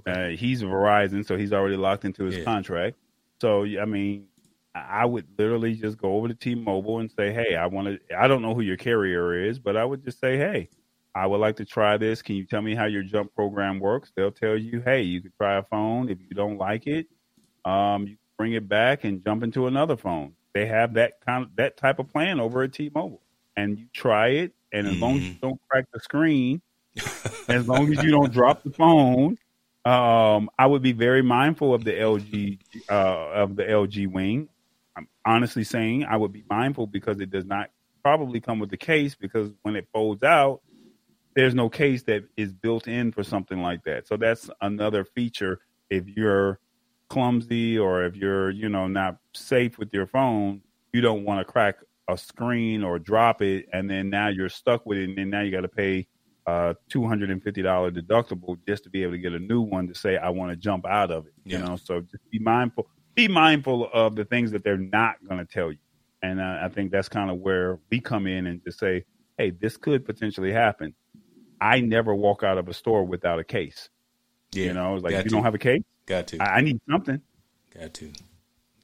Okay. Uh, he's Verizon, so he's already locked into his yeah. contract. So I mean, I would literally just go over to T-Mobile and say, "Hey, I want to. I don't know who your carrier is, but I would just say, hey." I would like to try this. Can you tell me how your jump program works? They'll tell you, hey, you can try a phone. If you don't like it, um, you bring it back and jump into another phone. They have that kind of that type of plan over at T-Mobile, and you try it, and as mm. long as you mm-hmm. don't crack the screen, as long as you don't drop the phone, um, I would be very mindful of the LG uh, of the LG wing. I'm honestly saying I would be mindful because it does not probably come with the case because when it folds out, there's no case that is built in for something like that. So that's another feature if you're clumsy or if you're, you know, not safe with your phone, you don't want to crack a screen or drop it, and then now you're stuck with it, and then now you got to pay uh two hundred and fifty dollar deductible just to be able to get a new one to say I want to jump out of it. You know, so just be mindful. Be mindful of the things that they're not going to tell you, and uh, I think that's kind of where we come in and just say, hey, this could potentially happen. I never walk out of a store without a case. Yeah, you know, like you don't have a case, Got to. I, I need something. Got to.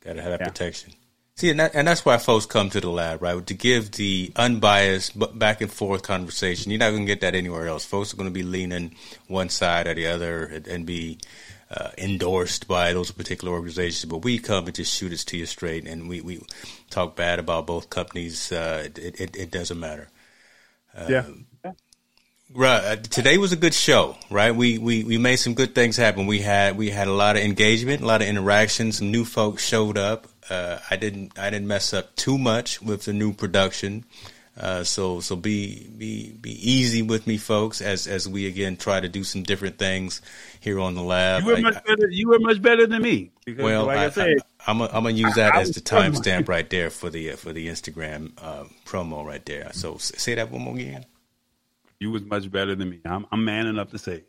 Got to have that yeah. protection. See, and, that, and that's why folks come to the lab, right? To give the unbiased, back and forth conversation. You're not going to get that anywhere else. Folks are going to be leaning one side or the other and, and be uh, endorsed by those particular organizations. But we come and just shoot it to you straight, and we, we talk bad about both companies. Uh, it, it, it, doesn't matter. Uh, yeah. Right. Uh, today was a good show, right? We, we, we made some good things happen. We had, we had a lot of engagement, a lot of interaction. Some new folks showed up. Uh, I didn't, I didn't mess up too much with the new production. Uh, so, so be, be, be easy with me, folks, as, as we again try to do some different things here on the lab. You were much better, you were much better than me. Because well, like I, I said, I, am gonna use that I, as the timestamp right there for the, for the Instagram, uh, promo right there. So say that one more again. You was much better than me. I'm, I'm man enough to say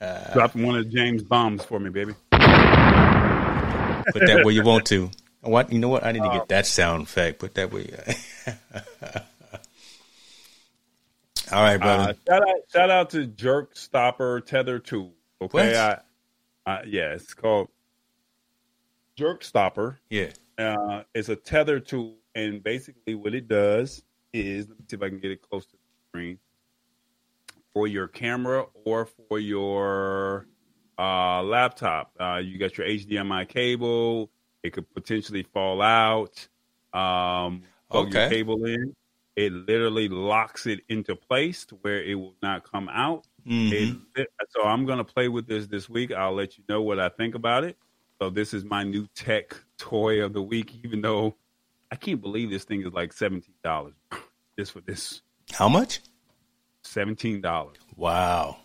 it. Drop one of James bombs for me, baby. Put that where you want to. What you know? What I need to get that sound effect. Put that where. You, All right, brother. Uh, shout out, shout out to Jerk Stopper Tether Tool. Okay, I, I, yeah, it's called Jerk Stopper. yeah. Uh, it's a tether tool, and basically what it does is let me see if I can get it close to the screen for your camera or for your uh, laptop. Uh, you got your HDMI cable. It could potentially fall out. Um, plug your cable in. It literally locks it into place to where it will not come out. Mhm. It- so I'm going to play with this this week. I'll let you know what I think about it. So this is my new tech toy of the week. Even though I can't believe this thing is like seventeen dollars just for this How much? Seventeen dollars. Wow.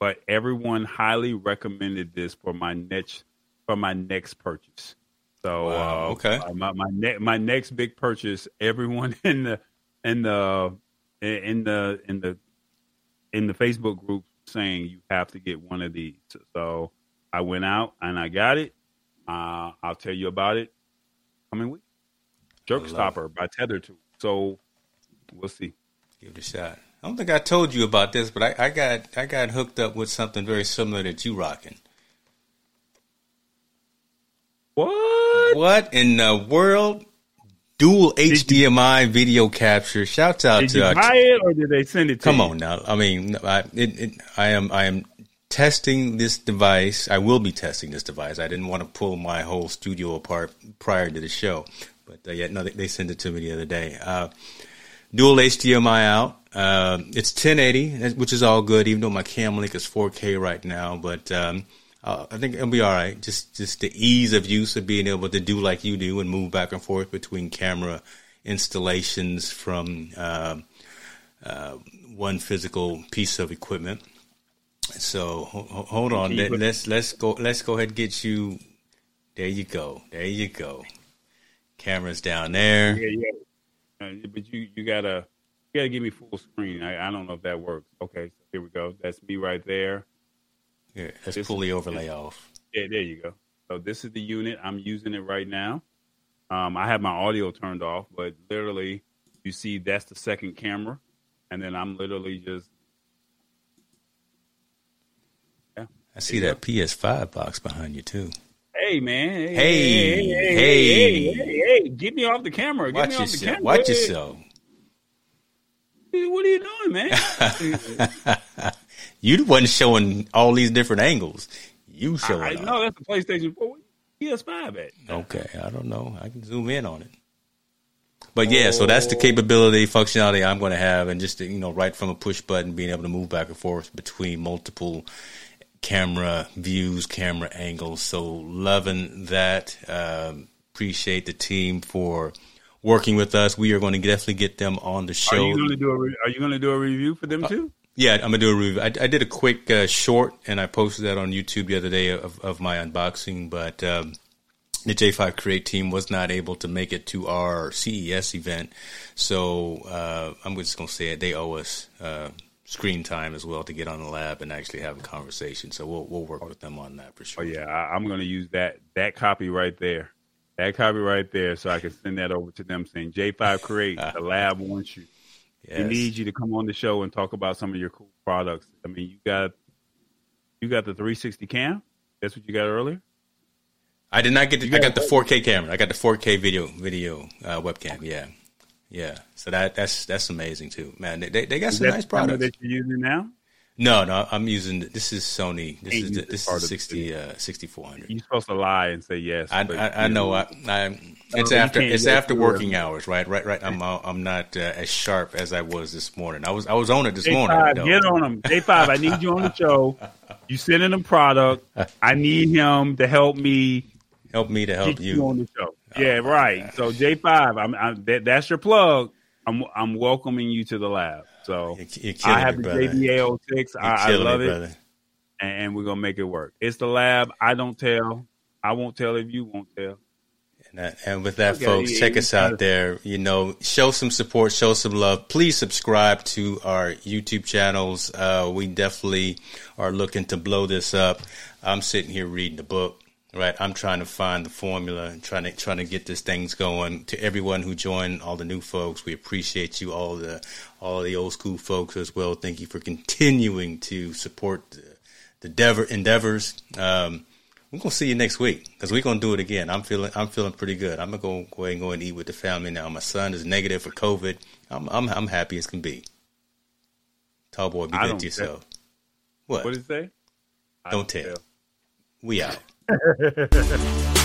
But everyone highly recommended this for my next for my next purchase. So Wow, uh, okay. uh, my my, ne- my next big purchase. Everyone in the in the in the in the in the Facebook group saying you have to get one of these. So I went out and I got it. Uh, I'll tell you about it coming week. Jerk Stopper by Tether Tool. So we'll see. Give it a shot. I don't think I told you about this, but I, I got I got hooked up with something very similar that you rocking. What? What in the world? Dual HDMI video capture. Shout out Did to you buy it or did they send it to Come you? on now. I mean, I, it, it, I am I am testing this device. I will be testing this device. I didn't want to pull my whole studio apart prior to the show, but uh, yeah, no, they, they sent it to me the other day. Uh, dual HDMI out. Uh, it's 1080, which is all good, even though my cam link is 4K right now. But um, uh, I think it'll be all right. Just just the ease of use of being able to do like you do and move back and forth between camera installations from. Uh, one physical piece of equipment. So ho- ho- hold on, Let, let's let's go let's go ahead and get you. There you go, there you go. Cameras down there. Yeah, yeah. Uh, but you you gotta you gotta give me full screen. I, I don't know if that works. Okay, so here we go. That's me right there. Here, let's This pull the overlay off. Yeah, there you go. So this is the unit. I'm using it right now. Um, I have my audio turned off, but literally, you see that's the second camera, and then I'm literally just I see that PS5 box behind you too. Hey man! Hey, Hey, hey, hey, hey. hey, get me off the camera! Get Watch me off the yourself. camera! Watch yourself. What are you doing, man? You wasn't showing all these different angles. You showing. I know that's the PlayStation Four. PS5 at? Okay, I don't know. I can zoom in on it. But yeah, so that's the capability, functionality I'm going to have, and just you know, right from a push button, being able to move back and forth between multiple camera views, camera angles. So loving that. Um, appreciate the team for working with us. We are going to definitely get them on the Are show. you going to do a re- Are you going to do a review for them too? Yeah, I'm gonna do a review. I, I did a quick uh, short, and I posted that on YouTube the other day of, of my unboxing. But um, the J5 Create team was not able to make it to our CES event, so uh, I'm just gonna say it. They owe us uh, screen time as well to get on the lab and actually have a conversation. So we'll we'll work with them on that for sure. Oh yeah, I, I'm going to use that that copy right there, that copy right there, so I can send that over to them saying J5 Create, the lab wants you. We need you to come on the show and talk about some of your cool products. I mean, you got you got the 360 cam. That's what you got earlier. I did not get. The, I got the 4K camera. I got the 4K video video uh, webcam. Yeah, yeah. So that that's that's amazing too, man. They they, they got Is some nice products. that you're using now. No, no, I'm using this is Sony. This is used the, this is of 60 uh, 6400. You're supposed to lie and say yes. I, I, I you know. I, I it's you after it's after working it. hours, right? Right, right. I'm uh, I'm not uh, as sharp as I was this morning. I was I was on it this J5, morning. though. get on him. J5, I need you on the show. You sending him product. I need him to help me Help me to help get you. on the show. yeah, right. So J5, I'm, I'm that, that's your plug. I'm I'm welcoming you to the lab. So I have the brother. JBL6. I, I love it, brother. and we're gonna make it work. It's the lab. I don't tell. I won't tell if you won't tell. And, that, and with that, Okay, folks, yeah, check you us out there. You know, show some support, show some love. Please subscribe to our YouTube channels. Uh, we definitely are looking to blow this up. I'm sitting here reading the book. Right? I'm trying to find the formula and trying to trying to get this things going. To everyone who joined, all the new folks, we appreciate you. All the all the old school folks as well. Thank you for continuing to support the, the endeavor, endeavors. Um, we're gonna see you next week because we're gonna do it again. I'm feeling I'm feeling pretty good. I'm gonna go, go ahead and go and eat with the family now. My son is negative for COVID. I'm I'm, I'm happy as can be. Tall boy, be I good to yourself. What? What did it say? I Don't tell. tell. We out. Ha ha ha ha ha.